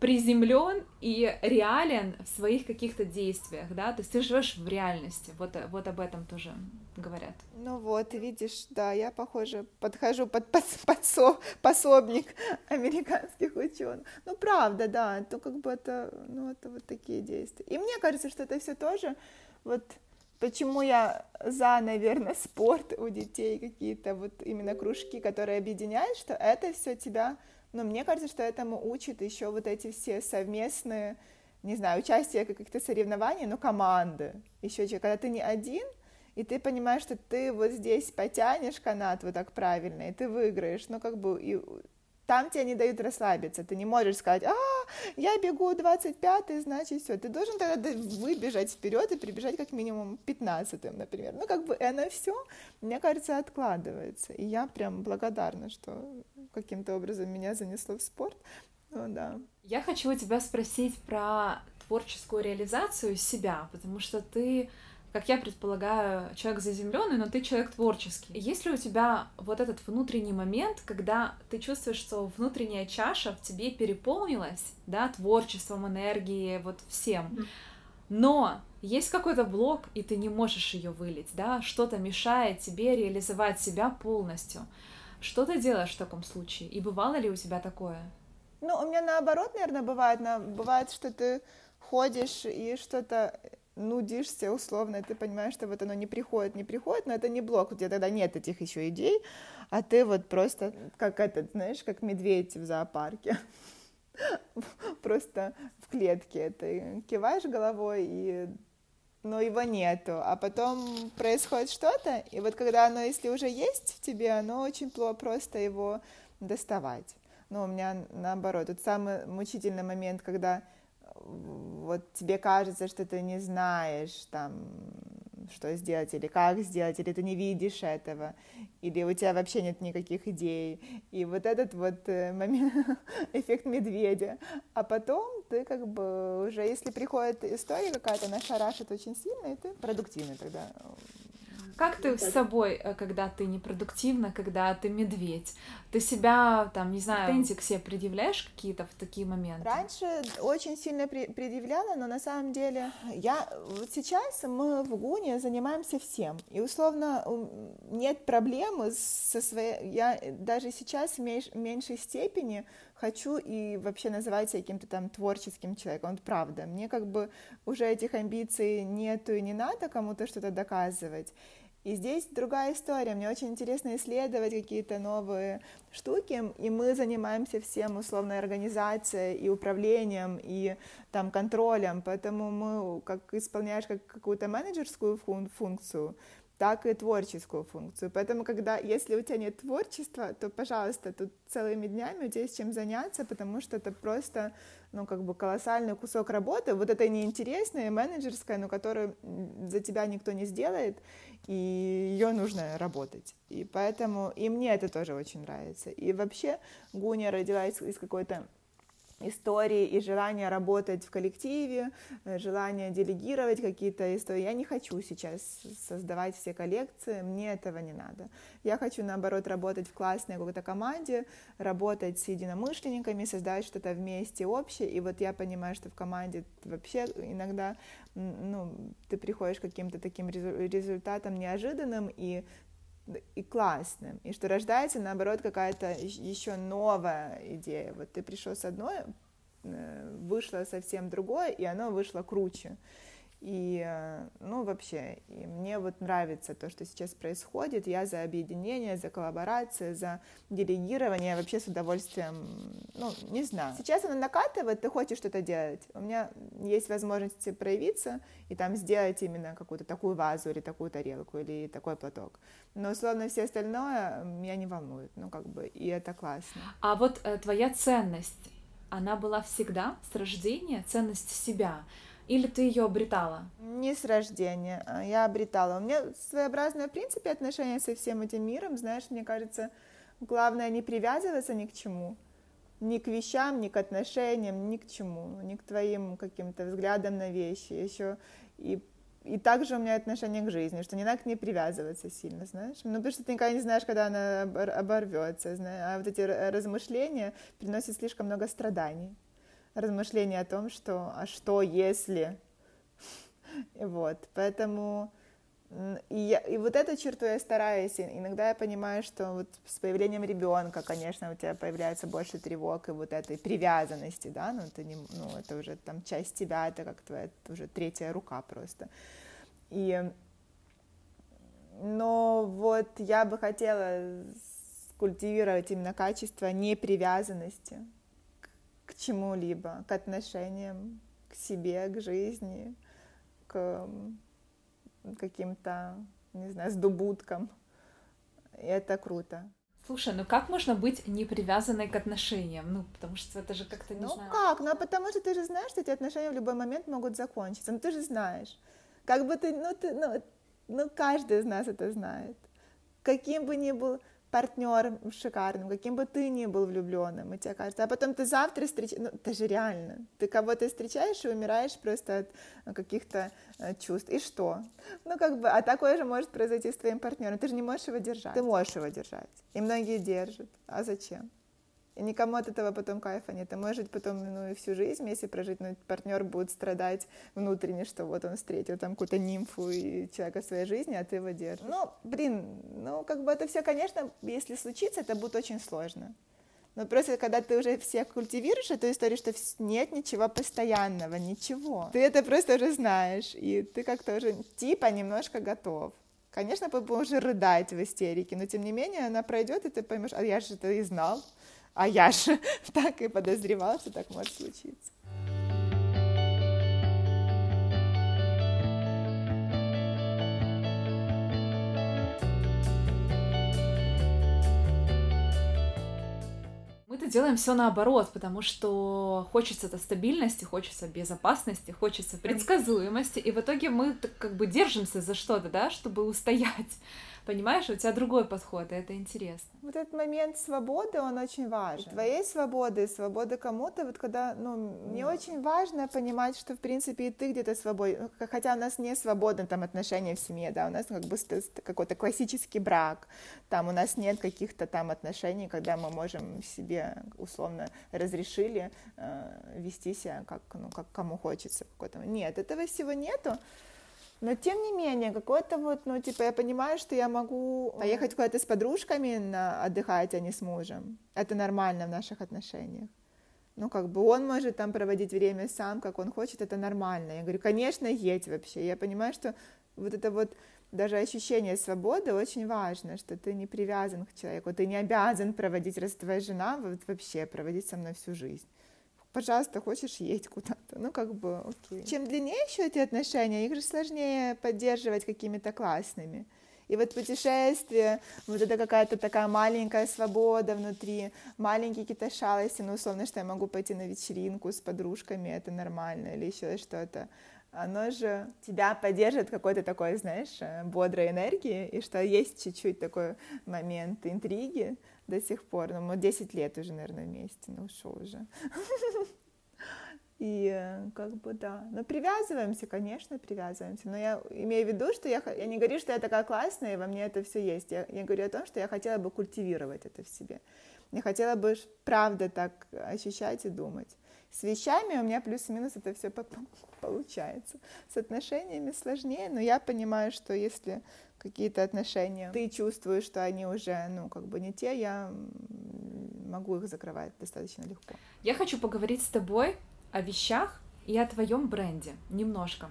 приземлен и реален в своих каких-то действиях, да, то есть ты живешь в реальности, вот, вот об этом тоже говорят. Ну вот, видишь, да, я, похоже, подхожу под, под подсо, пособник американских ученых. Ну, правда, да, то как бы это, ну, это вот такие действия. И мне кажется, что это все тоже, вот, почему я за, наверное, спорт у детей какие-то, вот именно кружки, которые объединяют, что это все тебя но мне кажется, что этому учат еще вот эти все совместные, не знаю, участие каких-то соревнований, но команды. Еще когда ты не один, и ты понимаешь, что ты вот здесь потянешь канат вот так правильно, и ты выиграешь, ну как бы и там тебе не дают расслабиться. Ты не можешь сказать, а, я бегу 25 значит, все. Ты должен тогда выбежать вперед и прибежать как минимум 15 например. Ну, как бы оно все, мне кажется, откладывается. И я прям благодарна, что каким-то образом меня занесло в спорт. Ну, да. Я хочу у тебя спросить про творческую реализацию себя, потому что ты как я предполагаю, человек заземленный, но ты человек творческий. Есть ли у тебя вот этот внутренний момент, когда ты чувствуешь, что внутренняя чаша в тебе переполнилась, да, творчеством, энергией, вот всем, но есть какой-то блок, и ты не можешь ее вылить, да, что-то мешает тебе реализовать себя полностью. Что ты делаешь в таком случае? И бывало ли у тебя такое? Ну, у меня наоборот, наверное, бывает. Бывает, что ты ходишь и что-то нудишься условно, ты понимаешь, что вот оно не приходит, не приходит, но это не блок, у тебя тогда нет этих еще идей, а ты вот просто как этот, знаешь, как медведь в зоопарке, просто в клетке, ты киваешь головой и но его нету, а потом происходит что-то, и вот когда оно, если уже есть в тебе, оно очень просто его доставать. Ну, у меня наоборот, тот самый мучительный момент, когда вот тебе кажется, что ты не знаешь там, что сделать, или как сделать, или ты не видишь этого, или у тебя вообще нет никаких идей. И вот этот вот э, момент, эффект медведя. А потом ты как бы уже, если приходит история какая-то, она шарашит очень сильно, и ты продуктивный тогда как ты с собой, э, когда ты непродуктивна, когда ты медведь? Ты себя, там, не знаю, аутентик себе предъявляешь какие-то в такие моменты? Раньше очень сильно предъявляла, но на самом деле я... Вот сейчас мы в ГУНе занимаемся всем. И, условно, нет проблемы со своей... Я даже сейчас в меньшей степени хочу и вообще называть себя каким-то там творческим человеком. Вот правда. Мне как бы уже этих амбиций нету и не надо кому-то что-то доказывать. И здесь другая история. Мне очень интересно исследовать какие-то новые штуки, и мы занимаемся всем условной организацией и управлением, и там контролем, поэтому мы как исполняешь как какую-то менеджерскую фун- функцию, так и творческую функцию. Поэтому, когда, если у тебя нет творчества, то, пожалуйста, тут целыми днями у тебя есть чем заняться, потому что это просто, ну, как бы колоссальный кусок работы, вот это неинтересная, менеджерская, но которую за тебя никто не сделает, и ее нужно работать. И поэтому, и мне это тоже очень нравится. И вообще Гуня родилась из какой-то истории и желание работать в коллективе, э, желание делегировать какие-то истории. Я не хочу сейчас создавать все коллекции, мне этого не надо. Я хочу, наоборот, работать в классной какой-то команде, работать с единомышленниками, создать что-то вместе общее. И вот я понимаю, что в команде вообще иногда ну, ты приходишь к каким-то таким результатам неожиданным, и и классным, и что рождается, наоборот, какая-то еще новая идея. Вот ты пришел с одной, э, вышло совсем другое, и оно вышло круче. И, э, ну, вообще, и мне вот нравится то, что сейчас происходит. Я за объединение, за коллаборацию, за делегирование. Вообще с удовольствием, ну, не знаю. Сейчас она накатывает, ты хочешь что-то делать. У меня есть возможность проявиться и там сделать именно какую-то такую вазу или такую тарелку или такой платок. Но, условно, все остальное меня не волнует. Ну, как бы, и это классно. А вот э, твоя ценность, она была всегда с рождения, ценность себя — или ты ее обретала? Не с рождения, а я обретала. У меня своеобразное, в принципе, отношение со всем этим миром. Знаешь, мне кажется, главное не привязываться ни к чему. Ни к вещам, ни к отношениям, ни к чему. Ни к твоим каким-то взглядам на вещи. Еще и и также у меня отношение к жизни, что не надо к ней привязываться сильно, знаешь. Ну, потому что ты никогда не знаешь, когда она оборвется, знаешь. А вот эти размышления приносят слишком много страданий размышления о том, что а что если, вот, поэтому и, я, и вот эту черту я стараюсь. Иногда я понимаю, что вот с появлением ребенка, конечно, у тебя появляется больше тревог и вот этой привязанности, да, ну, ты не, ну это уже там часть тебя, это как твоя уже третья рука просто. И, но вот я бы хотела культивировать именно качество непривязанности, к чему-либо, к отношениям, к себе, к жизни, к каким-то, не знаю, сдобуткам. И это круто. Слушай, ну как можно быть не привязанной к отношениям? Ну, потому что это же как-то не ну, знаю. Ну как? Ну, а потому что ты же знаешь, что эти отношения в любой момент могут закончиться. Ну, ты же знаешь. Как бы ты, ну, ты, ну, ну, каждый из нас это знает. Каким бы ни был партнером шикарным, каким бы ты ни был влюбленным, и тебе кажется, а потом ты завтра встречаешь, ну, это же реально, ты кого-то встречаешь и умираешь просто от э, каких-то э, чувств, и что? Ну, как бы, а такое же может произойти с твоим партнером, ты же не можешь его держать, ты можешь его держать, и многие держат, а зачем? И никому от этого потом кайфа нет. Можешь жить потом ну, и всю жизнь вместе прожить, но партнер будет страдать внутренне, что вот он встретил там какую-то нимфу и человека в своей жизни, а ты его держишь. Ну, блин, ну, как бы это все, конечно, если случится, это будет очень сложно. Но просто когда ты уже всех культивируешь эту историю, что нет ничего постоянного, ничего. Ты это просто уже знаешь, и ты как-то уже типа немножко готов. Конечно, ты будешь рыдать в истерике, но тем не менее она пройдет, и ты поймешь, а я же это и знал. А я же так и подозревал, что так может случиться. Мы-то делаем все наоборот, потому что хочется это стабильности, хочется безопасности, хочется предсказуемости, и в итоге мы как бы держимся за что-то, да, чтобы устоять. Понимаешь, у тебя другой подход, и это интересно. Вот этот момент свободы, он очень важен. Твоей свободы, свободы кому-то, вот когда, ну, мне mm. очень важно понимать, что, в принципе, и ты где-то свободен, хотя у нас не свободны там отношения в семье, да, у нас как бы какой-то классический брак, там у нас нет каких-то там отношений, когда мы можем себе условно разрешили э, вести себя как, ну, как кому хочется. Нет, этого всего нету. Но тем не менее, какой-то вот, ну, типа, я понимаю, что я могу поехать куда-то с подружками на отдыхать, а не с мужем. Это нормально в наших отношениях. Ну, как бы он может там проводить время сам, как он хочет, это нормально. Я говорю, конечно, едь вообще. Я понимаю, что вот это вот даже ощущение свободы очень важно, что ты не привязан к человеку, ты не обязан проводить, раз твоя жена вот вообще проводить со мной всю жизнь пожалуйста, хочешь едь куда-то. Ну, как бы, окей. Чем длиннее еще эти отношения, их же сложнее поддерживать какими-то классными. И вот путешествие, вот это какая-то такая маленькая свобода внутри, маленькие какие-то шалости, ну, условно, что я могу пойти на вечеринку с подружками, это нормально, или еще что-то. Оно же тебя поддержит какой-то такой, знаешь, бодрой энергии, и что есть чуть-чуть такой момент интриги, до сих пор. Ну, мы 10 лет уже, наверное, вместе, ну что уже. И э, как бы да, но привязываемся, конечно, привязываемся. Но я имею в виду, что я, я не говорю, что я такая классная, и во мне это все есть. Я, я говорю о том, что я хотела бы культивировать это в себе. Я хотела бы правда так ощущать и думать. С вещами у меня плюс-минус это все получается. С отношениями сложнее, но я понимаю, что если какие-то отношения ты чувствуешь, что они уже, ну, как бы не те, я могу их закрывать достаточно легко. Я хочу поговорить с тобой о вещах и о твоем бренде немножко.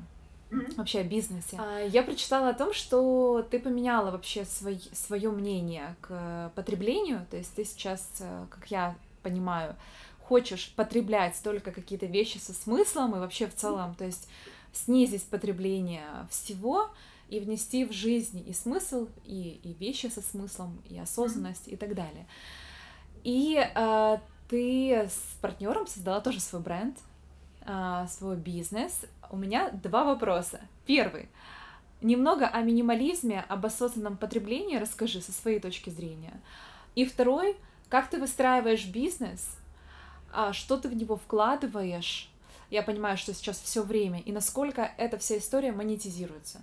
Вообще о бизнесе. А, я прочитала о том, что ты поменяла вообще свой, свое мнение к потреблению. То есть ты сейчас, э, как я понимаю, хочешь потреблять только какие-то вещи со смыслом и вообще в целом, то есть снизить потребление всего и внести в жизнь и смысл, и, и вещи со смыслом, и осознанность, mm-hmm. и так далее. И э, ты с партнером создала тоже свой бренд, а, свой бизнес, у меня два вопроса. Первый. Немного о минимализме, об осознанном потреблении расскажи со своей точки зрения. И второй, как ты выстраиваешь бизнес, что ты в него вкладываешь, я понимаю, что сейчас все время, и насколько эта вся история монетизируется?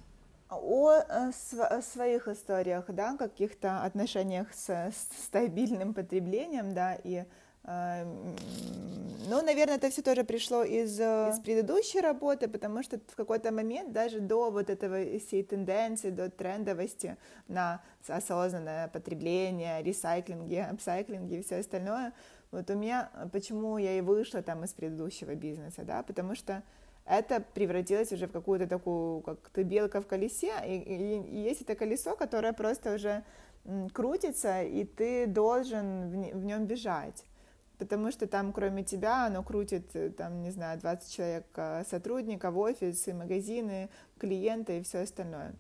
О, о своих историях, да, каких-то отношениях с, с стабильным потреблением, да, и Эм, ну, наверное, это все тоже пришло из, э, из предыдущей работы, потому что в какой-то момент даже до вот этого всей тенденции, до трендовости на осознанное потребление, ресайклинги, апсайклинги и все остальное, вот у меня, почему я и вышла там из предыдущего бизнеса, да, потому что это превратилось уже в какую-то такую, как ты белка в колесе, и, и, и есть это колесо, которое просто уже крутится, и ты должен в, в нем бежать потому что там кроме тебя оно крутит, э, там, не знаю, 20 человек э, сотрудников, офисы, магазины, клиенты и все остальное.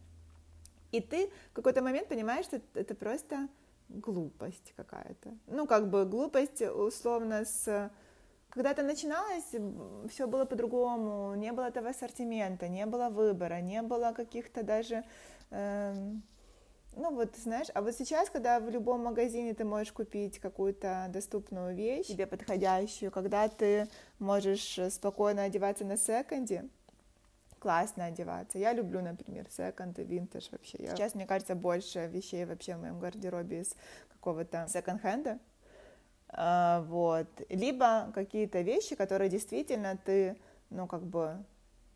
И ты в какой-то момент понимаешь, что это просто глупость какая-то. Ну, как бы глупость условно с... Когда это начиналось, все было по-другому, не было этого ассортимента, не было выбора, не было каких-то даже... Эм ну вот, знаешь, а вот сейчас, когда в любом магазине ты можешь купить какую-то доступную вещь, тебе подходящую, когда ты можешь спокойно одеваться на секонде, классно одеваться. Я люблю, например, секонд и винтаж вообще. Я... Сейчас, мне кажется, больше вещей вообще в моем гардеробе из какого-то секонд-хенда. А, вот. Либо какие-то вещи, которые действительно ты, ну, как бы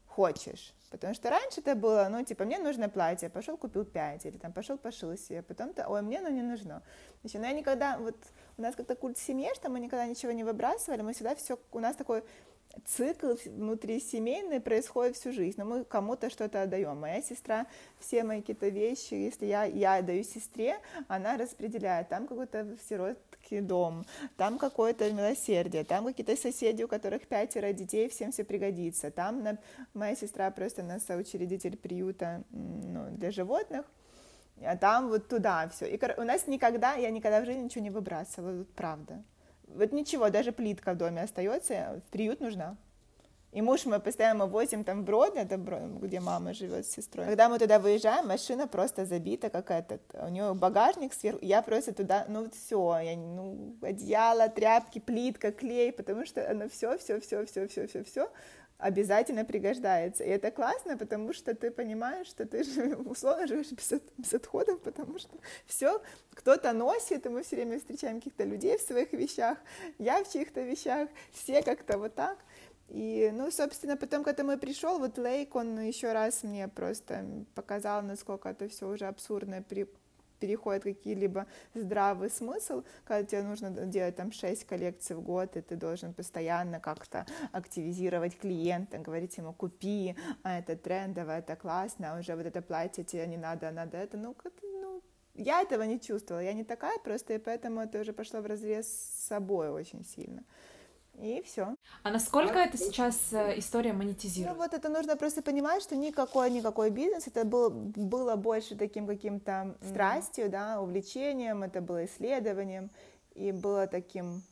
хочешь. Потому что раньше это было, ну, типа, мне нужно платье, пошел купил пять, или там пошел пошил себе, потом-то, ой, мне, ну, не нужно. Значит, ну, я никогда, вот у нас как-то культ семьи, что мы никогда ничего не выбрасывали, мы всегда все, у нас такой цикл внутри семейный происходит всю жизнь, но мы кому-то что-то отдаем. Моя сестра все мои какие-то вещи, если я, я отдаю сестре, она распределяет. Там какой-то сиротский дом, там какое-то милосердие, там какие-то соседи, у которых пятеро детей, всем все пригодится. Там на, моя сестра просто на соучредитель приюта ну, для животных, а там вот туда все. И у нас никогда, я никогда в жизни ничего не выбрасывала, вот правда. Вот ничего, даже плитка в доме остается, приют нужна. И муж мы постоянно возим там в Брод, это Брод, где мама живет с сестрой. Когда мы туда выезжаем, машина просто забита, как этот, у нее багажник сверху, я просто туда, ну все, я, ну, одеяло, тряпки, плитка, клей, потому что оно все, все, все, все, все, все, все обязательно пригождается. И это классно, потому что ты понимаешь, что ты же условно живешь без, без отходов, потому что все кто-то носит, и мы все время встречаем каких-то людей в своих вещах, я в чьих-то вещах, все как-то вот так. И, ну, собственно, потом, когда мы пришел, вот Лейк, он еще раз мне просто показал, насколько это все уже абсурдно при переходит какие-либо здравый смысл, когда тебе нужно делать там 6 коллекций в год, и ты должен постоянно как-то активизировать клиента, говорить ему купи, а это трендово, это классно, а уже вот это платье тебе не надо, а надо это, ну, ну я этого не чувствовала, я не такая просто, и поэтому это уже пошло в разрез с собой очень сильно и все. А насколько это сейчас э, история монетизирует? Ну вот это нужно просто понимать, что никакой никакой бизнес, это было, было больше таким каким-то страстью, да, увлечением, это было исследованием, и было таким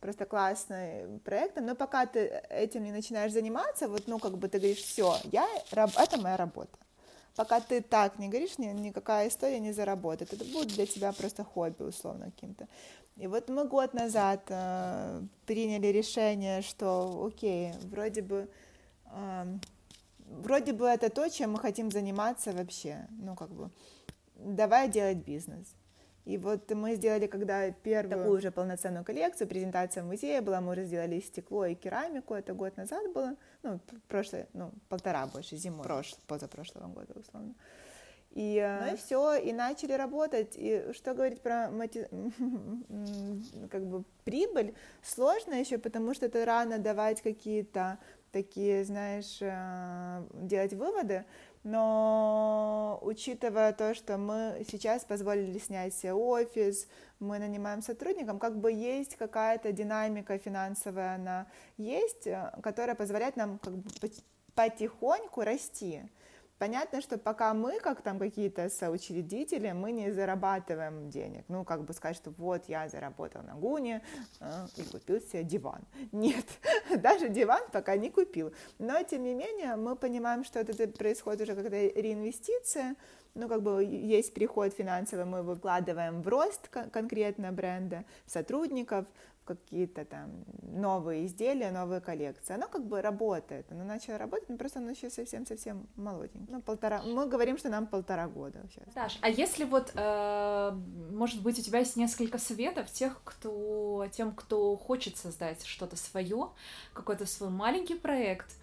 просто классным проектом, но пока ты этим не начинаешь заниматься, вот, ну, как бы ты говоришь, все, я, это моя работа, пока ты так не говоришь, ни, никакая история не заработает. Это будет для тебя просто хобби, условно, каким-то. И вот мы год назад э, приняли решение, что, окей, вроде бы, э, вроде бы это то, чем мы хотим заниматься вообще, ну, как бы, давай делать бизнес. И вот мы сделали, когда первую такую уже полноценную коллекцию, презентация в музее была, мы уже сделали стекло и керамику, это год назад было, ну, прошлое, ну, полтора больше, зимой, прошлого, позапрошлого года, условно. И, ну и все, и начали работать. И что говорить про мати... как бы прибыль сложно еще, потому что это рано давать какие-то такие, знаешь, э, делать выводы но учитывая то, что мы сейчас позволили снять себе офис, мы нанимаем сотрудникам, как бы есть какая-то динамика финансовая, она есть, э, которая позволяет нам как бы потихоньку расти. Понятно, что пока мы, как там какие-то соучредители, мы не зарабатываем денег. Ну, как бы сказать, что вот я заработал на Гуне э, и купил себе диван. Нет, даже диван пока не купил. Но, тем не менее, мы понимаем, что это происходит уже когда реинвестиция, ну, как бы есть приход финансовый, мы выкладываем в рост конкретно бренда, сотрудников, какие-то там новые изделия, новые коллекции. Оно как бы работает, оно начало работать, но просто оно еще совсем-совсем молоденькое. Ну, полтора, мы говорим, что нам полтора года сейчас. Даш, а если вот, э, может быть, у тебя есть несколько советов тех, кто, тем, кто хочет создать что-то свое, какой-то свой маленький проект,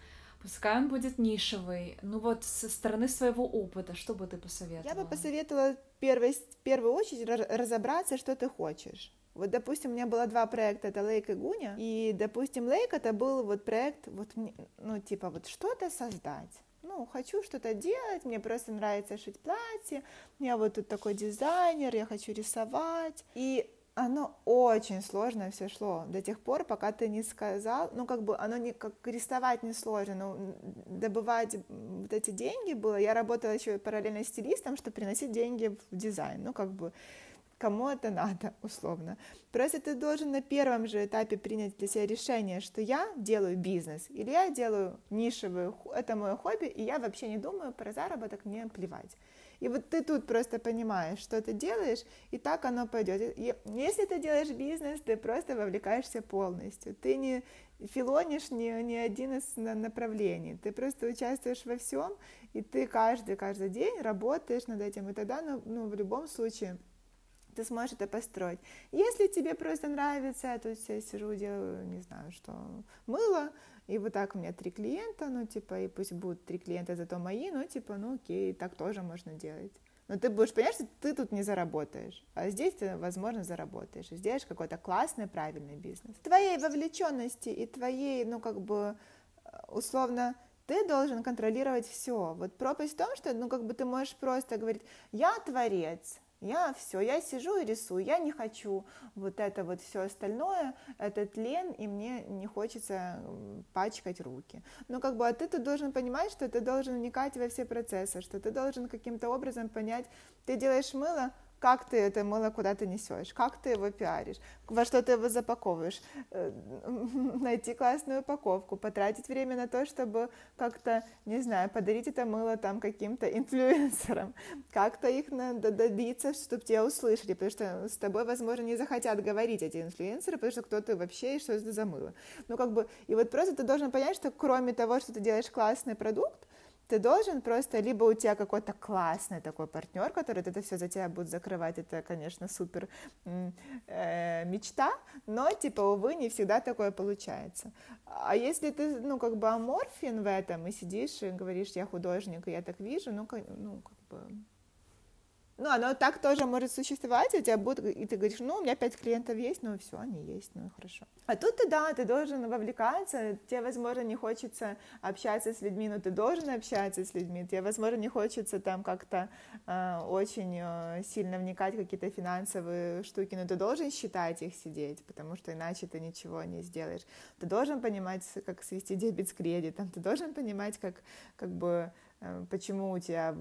Пускай он будет нишевый. Ну вот со стороны своего опыта, что бы ты посоветовала? Я бы посоветовала в первую, в первую очередь разобраться, что ты хочешь. Вот, допустим, у меня было два проекта, это Лейк и Гуня, и, допустим, Лейк это был вот проект, вот, ну, типа, вот что-то создать. Ну, хочу что-то делать, мне просто нравится шить платье, я вот тут такой дизайнер, я хочу рисовать. И оно очень сложно все шло до тех пор, пока ты не сказал, ну, как бы оно не, как рисовать не сложно, но добывать вот эти деньги было, я работала еще параллельно стилистом, чтобы приносить деньги в дизайн, ну, как бы кому это надо, условно. Просто ты должен на первом же этапе принять для себя решение, что я делаю бизнес, или я делаю нишевую, это мое хобби, и я вообще не думаю про заработок, мне плевать. И вот ты тут просто понимаешь, что ты делаешь, и так оно пойдет. И если ты делаешь бизнес, ты просто вовлекаешься полностью. Ты не филонишь ни, ни один из направлений. Ты просто участвуешь во всем, и ты каждый, каждый день работаешь над этим. И тогда, ну, ну в любом случае, ты сможешь это построить. Если тебе просто нравится, я тут я сижу, делаю, не знаю, что, мыло, и вот так у меня три клиента, ну, типа, и пусть будут три клиента, зато мои, ну, типа, ну, окей, так тоже можно делать. Но ты будешь понимать, что ты тут не заработаешь, а здесь ты, возможно, заработаешь и сделаешь какой-то классный, правильный бизнес. Твоей вовлеченности и твоей, ну, как бы, условно, ты должен контролировать все. Вот пропасть в том, что, ну, как бы ты можешь просто говорить, я творец, я все, я сижу и рисую, я не хочу вот это вот все остальное, этот лен, и мне не хочется пачкать руки. Но как бы, а ты тут должен понимать, что ты должен вникать во все процессы, что ты должен каким-то образом понять, ты делаешь мыло, как ты это мыло куда-то несешь, как ты его пиаришь, во что ты его запаковываешь, э, найти классную упаковку, потратить время на то, чтобы как-то, не знаю, подарить это мыло там каким-то инфлюенсерам, как-то их надо добиться, чтобы тебя услышали, потому что с тобой, возможно, не захотят говорить эти инфлюенсеры, потому что кто ты вообще и что это за мыло. Ну, как бы, и вот просто ты должен понять, что кроме того, что ты делаешь классный продукт, ты должен просто, либо у тебя какой-то классный такой партнер, который это все за тебя будет закрывать, это, конечно, супер э, мечта, но, типа, увы, не всегда такое получается. А если ты, ну, как бы аморфин в этом, и сидишь и говоришь, я художник, и я так вижу, ну, как, ну, как бы ну, оно так тоже может существовать, у тебя будет, и ты говоришь, ну, у меня пять клиентов есть, ну, все, они есть, ну, хорошо. А тут ты, да, ты должен вовлекаться, тебе, возможно, не хочется общаться с людьми, но ты должен общаться с людьми, тебе, возможно, не хочется там как-то э, очень э, сильно вникать в какие-то финансовые штуки, но ты должен считать их сидеть, потому что иначе ты ничего не сделаешь. Ты должен понимать, как свести дебет с кредитом, ты должен понимать, как, как бы почему у тебя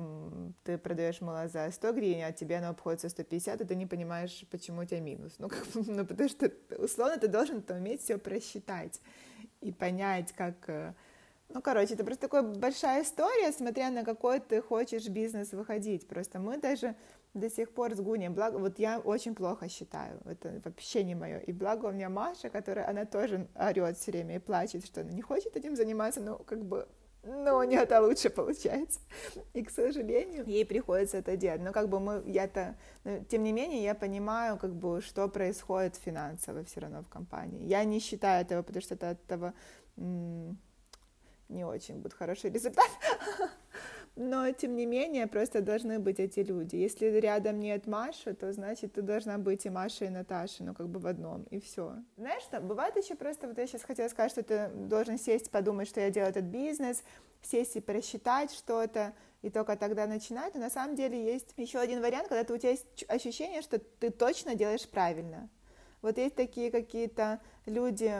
ты продаешь мыло за 100 гривен, а тебе оно обходится 150, и ты не понимаешь, почему у тебя минус. Ну, как, ну потому что, условно, ты должен -то уметь все просчитать и понять, как, э, Ну, короче, это просто такая большая история, смотря на какой ты хочешь бизнес выходить. Просто мы даже до сих пор с Гуней, благо, вот я очень плохо считаю, это вообще не мое. И благо у меня Маша, которая, она тоже орет все время и плачет, что она не хочет этим заниматься, но как бы но у нее это лучше получается. И, к сожалению, ей приходится это делать. Но как бы мы, я-то, тем не менее, я понимаю, как бы, что происходит финансово все равно в компании. Я не считаю этого, потому что это от этого не очень будет хороший результат. Но, тем не менее, просто должны быть эти люди. Если рядом нет Маши, то значит, ты должна быть и Маша, и Наташа, ну, как бы в одном, и все. Знаешь что, бывает еще просто, вот я сейчас хотела сказать, что ты должен сесть, подумать, что я делаю этот бизнес, сесть и просчитать что-то, и только тогда начинать. Но на самом деле есть еще один вариант, когда у тебя есть ощущение, что ты точно делаешь правильно. Вот есть такие какие-то люди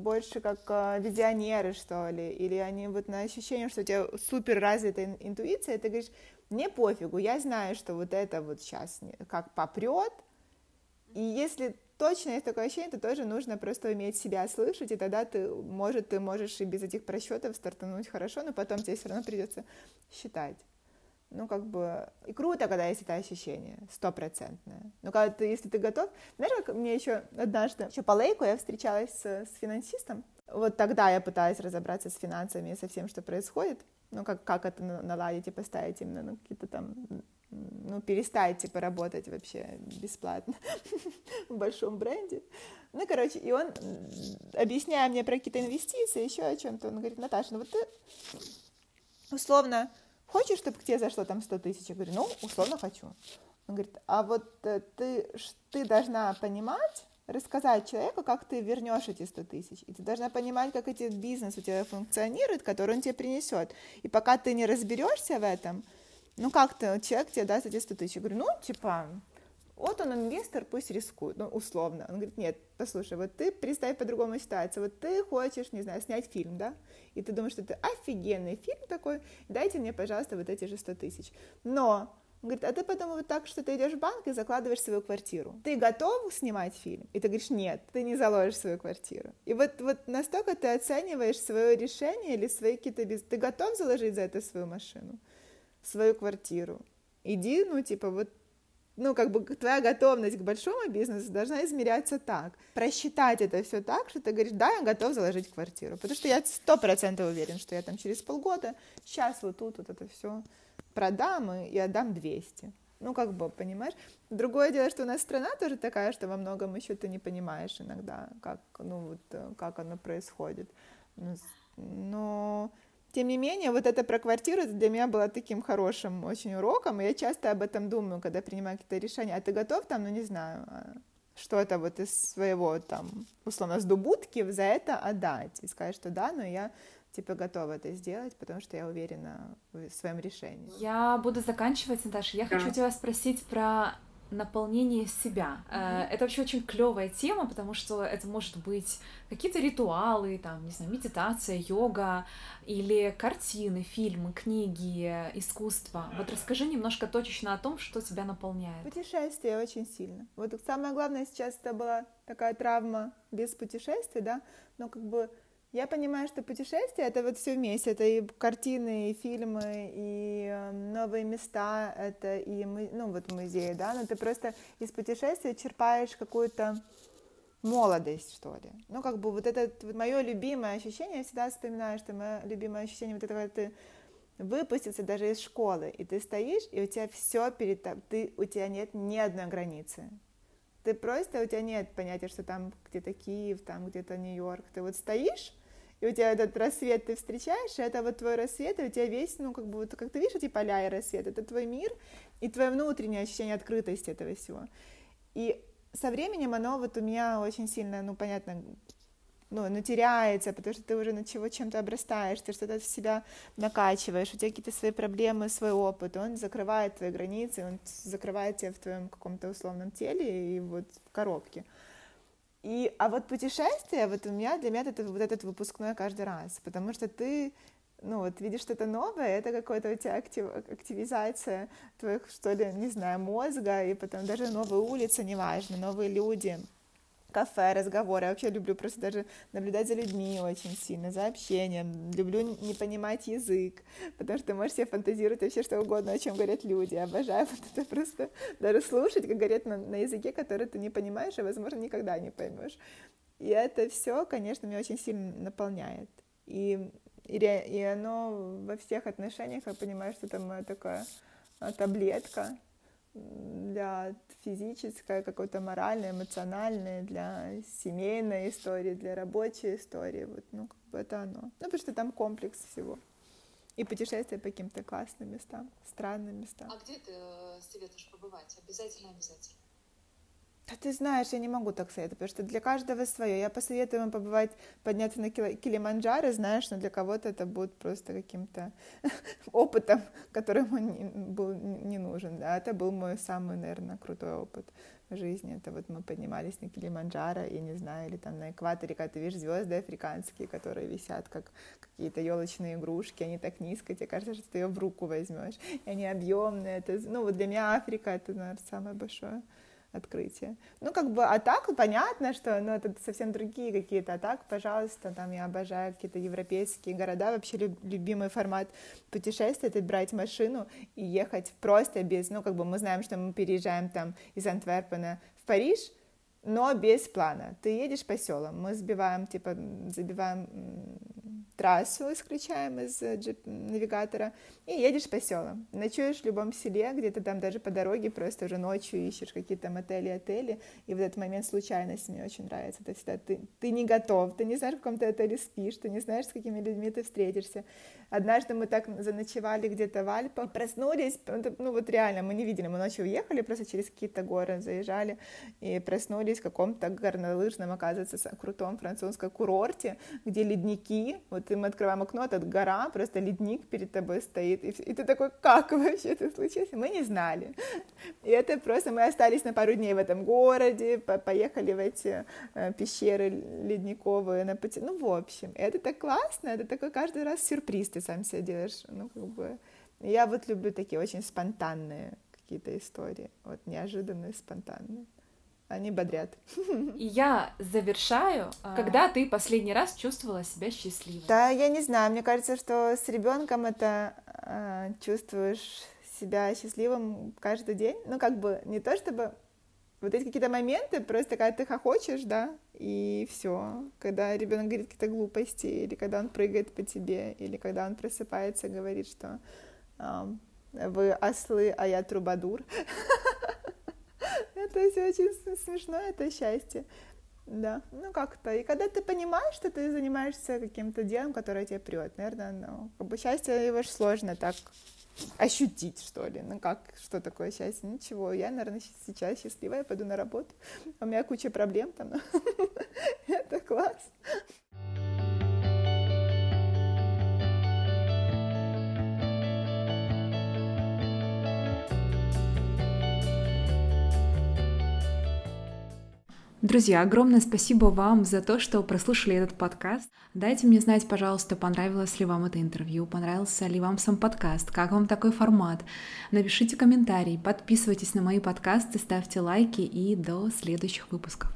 больше как а, визионеры, что ли, или они вот на ощущение, что у тебя супер развитая интуиция, ты говоришь, мне пофигу, я знаю, что вот это вот сейчас как попрет, и если точно есть такое ощущение, то тоже нужно просто уметь себя слышать, и тогда ты, может, ты можешь и без этих просчетов стартануть хорошо, но потом тебе все равно придется считать ну, как бы, и круто, когда есть это ощущение, стопроцентное. Но когда ты, если ты готов, знаешь, как мне еще однажды, еще по лейку я встречалась с, с финансистом, вот тогда я пыталась разобраться с финансами и со всем, что происходит, ну, как, как это наладить и поставить именно ну, какие-то там, ну, перестать, типа, работать вообще бесплатно в большом бренде. Ну, короче, и он, объясняя мне про какие-то инвестиции, еще о чем-то, он говорит, Наташа, ну вот ты условно хочешь, чтобы к тебе зашло там 100 тысяч? Я говорю, ну, условно хочу. Он говорит, а вот э, ты, ты должна понимать, рассказать человеку, как ты вернешь эти 100 тысяч. И ты должна понимать, как этот бизнес у тебя функционирует, который он тебе принесет. И пока ты не разберешься в этом, ну как ты, человек тебе даст эти 100 тысяч. Я говорю, ну, типа, вот он инвестор, пусть рискует, ну, условно. Он говорит, нет, послушай, вот ты представь по-другому ситуацию, вот ты хочешь, не знаю, снять фильм, да, и ты думаешь, что это офигенный фильм такой, дайте мне, пожалуйста, вот эти же 100 тысяч. Но он говорит, а ты потом вот так, что ты идешь в банк и закладываешь свою квартиру. Ты готов снимать фильм? И ты говоришь, нет, ты не заложишь свою квартиру. И вот, вот настолько ты оцениваешь свое решение или свои какие-то... Без... Ты готов заложить за это свою машину, свою квартиру? Иди, ну, типа, вот ну, как бы твоя готовность к большому бизнесу должна измеряться так. Просчитать это все так, что ты говоришь, да, я готов заложить квартиру. Потому что я сто процентов уверен, что я там через полгода, сейчас вот тут вот это все продам и, и отдам 200. Ну, как бы, понимаешь? Другое дело, что у нас страна тоже такая, что во многом еще ты не понимаешь иногда, как, ну, вот, э, как оно происходит. Но тем не менее, вот это про квартиру для меня было таким хорошим очень уроком, и я часто об этом думаю, когда принимаю какие-то решения. А ты готов там, ну не знаю, а, что-то вот из своего там, условно, с дубутки за это отдать и сказать, что да, но я типа готова это сделать, потому что я уверена в своем решении. Я буду заканчивать, Наташа. Я да. хочу тебя спросить про наполнение себя. Mm-hmm. Это вообще очень клевая тема, потому что это может быть какие-то ритуалы, там, не знаю, медитация, йога или картины, фильмы, книги, искусство. Вот расскажи немножко точечно о том, что тебя наполняет. Путешествие очень сильно. Вот самое главное сейчас это была такая травма без путешествий, да, но как бы я понимаю, что путешествия — это вот все вместе. Это и картины, и фильмы, и э, новые места, это и мы, ну, вот музеи, да, но ты просто из путешествия черпаешь какую-то молодость, что ли. Ну, как бы вот это вот мое любимое ощущение, я всегда вспоминаю, что мое любимое ощущение вот этого, ты выпустился даже из школы, и ты стоишь, и у тебя все перед тобой, ты, у тебя нет ни одной границы. Ты просто, у тебя нет понятия, что там где-то Киев, там где-то Нью-Йорк. Ты вот стоишь, и у тебя этот рассвет ты встречаешь, и это вот твой рассвет, и у тебя весь, ну, как бы, вот, как ты видишь эти поля и рассвет, это твой мир и твое внутреннее ощущение открытости этого всего. И со временем оно вот у меня очень сильно, ну, понятно, ну, ну, теряется, потому что ты уже на чего чем-то обрастаешь, ты что-то в себя накачиваешь, у тебя какие-то свои проблемы, свой опыт, он закрывает твои границы, он закрывает тебя в твоем каком-то условном теле и вот в коробке. И, а вот путешествие, вот у меня, для меня это вот этот выпускной каждый раз, потому что ты, ну вот, видишь что-то новое, это какая-то у тебя актив, активизация твоих, что ли, не знаю, мозга, и потом даже новые улицы, неважно, новые люди, кафе, разговоры. Я вообще люблю просто даже наблюдать за людьми очень сильно, за общением. Люблю не понимать язык, потому что ты можешь себе фантазировать вообще что угодно, о чем говорят люди. Обожаю вот это просто даже слушать, как говорят на, на языке, который ты не понимаешь, и, возможно, никогда не поймешь. И это все, конечно, меня очень сильно наполняет. И, и, и оно во всех отношениях, я понимаю, что это моя такая а, таблетка, для физической, какой-то моральной, эмоциональной, для семейной истории, для рабочей истории. Вот, ну, как бы это оно. Ну, потому что там комплекс всего. И путешествия по каким-то классным местам, странным местам. А где ты э, советуешь побывать? Обязательно, обязательно. Да ты знаешь, я не могу так советовать, потому что для каждого свое. Я посоветую ему побывать, подняться на Килиманджаро, знаешь, но для кого-то это будет просто каким-то опытом, который ему не, был не нужен. Да, это был мой самый, наверное, крутой опыт в жизни. Это вот мы поднимались на Килиманджаро, и не знаю, или там на экваторе, когда ты видишь звезды африканские, которые висят как какие-то елочные игрушки, они так низко, тебе кажется, что ты ее в руку возьмешь, и они объемные. Это, ну вот для меня Африка это, наверное, самое большое открытие. Ну, как бы, а так понятно, что, ну, это совсем другие какие-то, а так, пожалуйста, там, я обожаю какие-то европейские города, вообще люб, любимый формат путешествия — это брать машину и ехать просто без, ну, как бы мы знаем, что мы переезжаем там из Антверпена в Париж, но без плана. Ты едешь по селам, мы сбиваем, типа, забиваем трассу исключаем из э, навигатора и едешь по селам. Ночуешь в любом селе, где-то там даже по дороге просто уже ночью ищешь какие-то мотели, отели, и в этот момент случайность мне очень нравится. Это всегда ты, ты не готов, ты не знаешь, в каком ты отеле спишь, ты не знаешь, с какими людьми ты встретишься. Однажды мы так заночевали где-то в Альпах, проснулись, ну вот реально, мы не видели, мы ночью уехали, просто через какие-то горы заезжали, и проснулись в каком-то горнолыжном, оказывается, крутом французском курорте, где ледники, вот мы открываем окно, этот гора, просто ледник перед тобой стоит, и, и ты такой, как вообще это случилось? Мы не знали. И это просто, мы остались на пару дней в этом городе, по поехали в эти э, пещеры ледниковые, на пути, ну, в общем, это так классно, это такой каждый раз сюрприз, ты сам себе делаешь, ну, как бы, я вот люблю такие очень спонтанные какие-то истории, вот неожиданные, спонтанные. Они бодрят. И я завершаю. А. Когда ты последний раз чувствовала себя счастливой? Да, я не знаю. Мне кажется, что с ребенком это э, чувствуешь себя счастливым каждый день. Ну, как бы не то чтобы вот эти какие-то моменты, просто когда ты хохочешь, да, и все. Когда ребенок говорит какие-то глупости, или когда он прыгает по тебе, или когда он просыпается и говорит, что э, вы ослы, а я трубадур. Это все очень смешно, это счастье. Да, ну как-то. И когда ты понимаешь, что ты занимаешься каким-то делом, которое тебе прет, наверное, ну, как бы счастье его же сложно так ощутить, что ли. Ну как, что такое счастье? Ничего, я, наверное, сейчас счастливая, пойду на работу, у меня куча проблем там. Это класс. Друзья, огромное спасибо вам за то, что прослушали этот подкаст. Дайте мне знать, пожалуйста, понравилось ли вам это интервью, понравился ли вам сам подкаст, как вам такой формат. Напишите комментарий, подписывайтесь на мои подкасты, ставьте лайки и до следующих выпусков.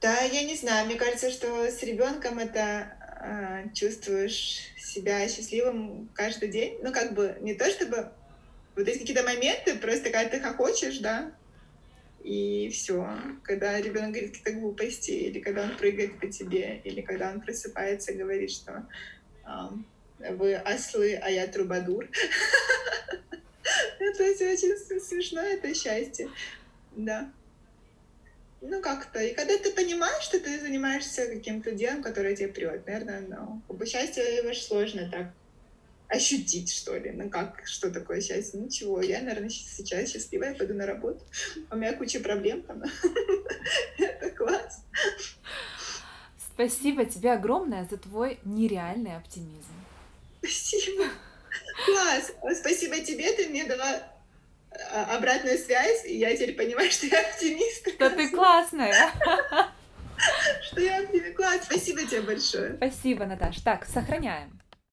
Да, я не знаю, мне кажется, что с ребенком это э, чувствуешь себя счастливым каждый день. Ну, как бы не то чтобы вот есть какие-то моменты, просто когда ты хохочешь, да, и все. Когда ребенок говорит какие-то глупости, или когда он прыгает по тебе, или когда он просыпается и говорит, что э, вы ослы, а я трубадур. Это очень смешно, это счастье. Да. Ну, как-то. И когда ты понимаешь, что ты занимаешься каким-то делом, которое тебе прет, наверное, ну, как бы счастье его сложно так ощутить, что ли. Ну, как, что такое счастье? Ничего, я, наверное, сейчас счастливая, пойду на работу. У меня куча проблем там. Это класс. Спасибо тебе огромное за твой нереальный оптимизм. Спасибо. Класс. Спасибо тебе, ты мне дала обратную связь, и я теперь понимаю, что я оптимист. Что ты классная. Что я оптимист. Спасибо тебе большое. Спасибо, Наташ. Так, сохраняем.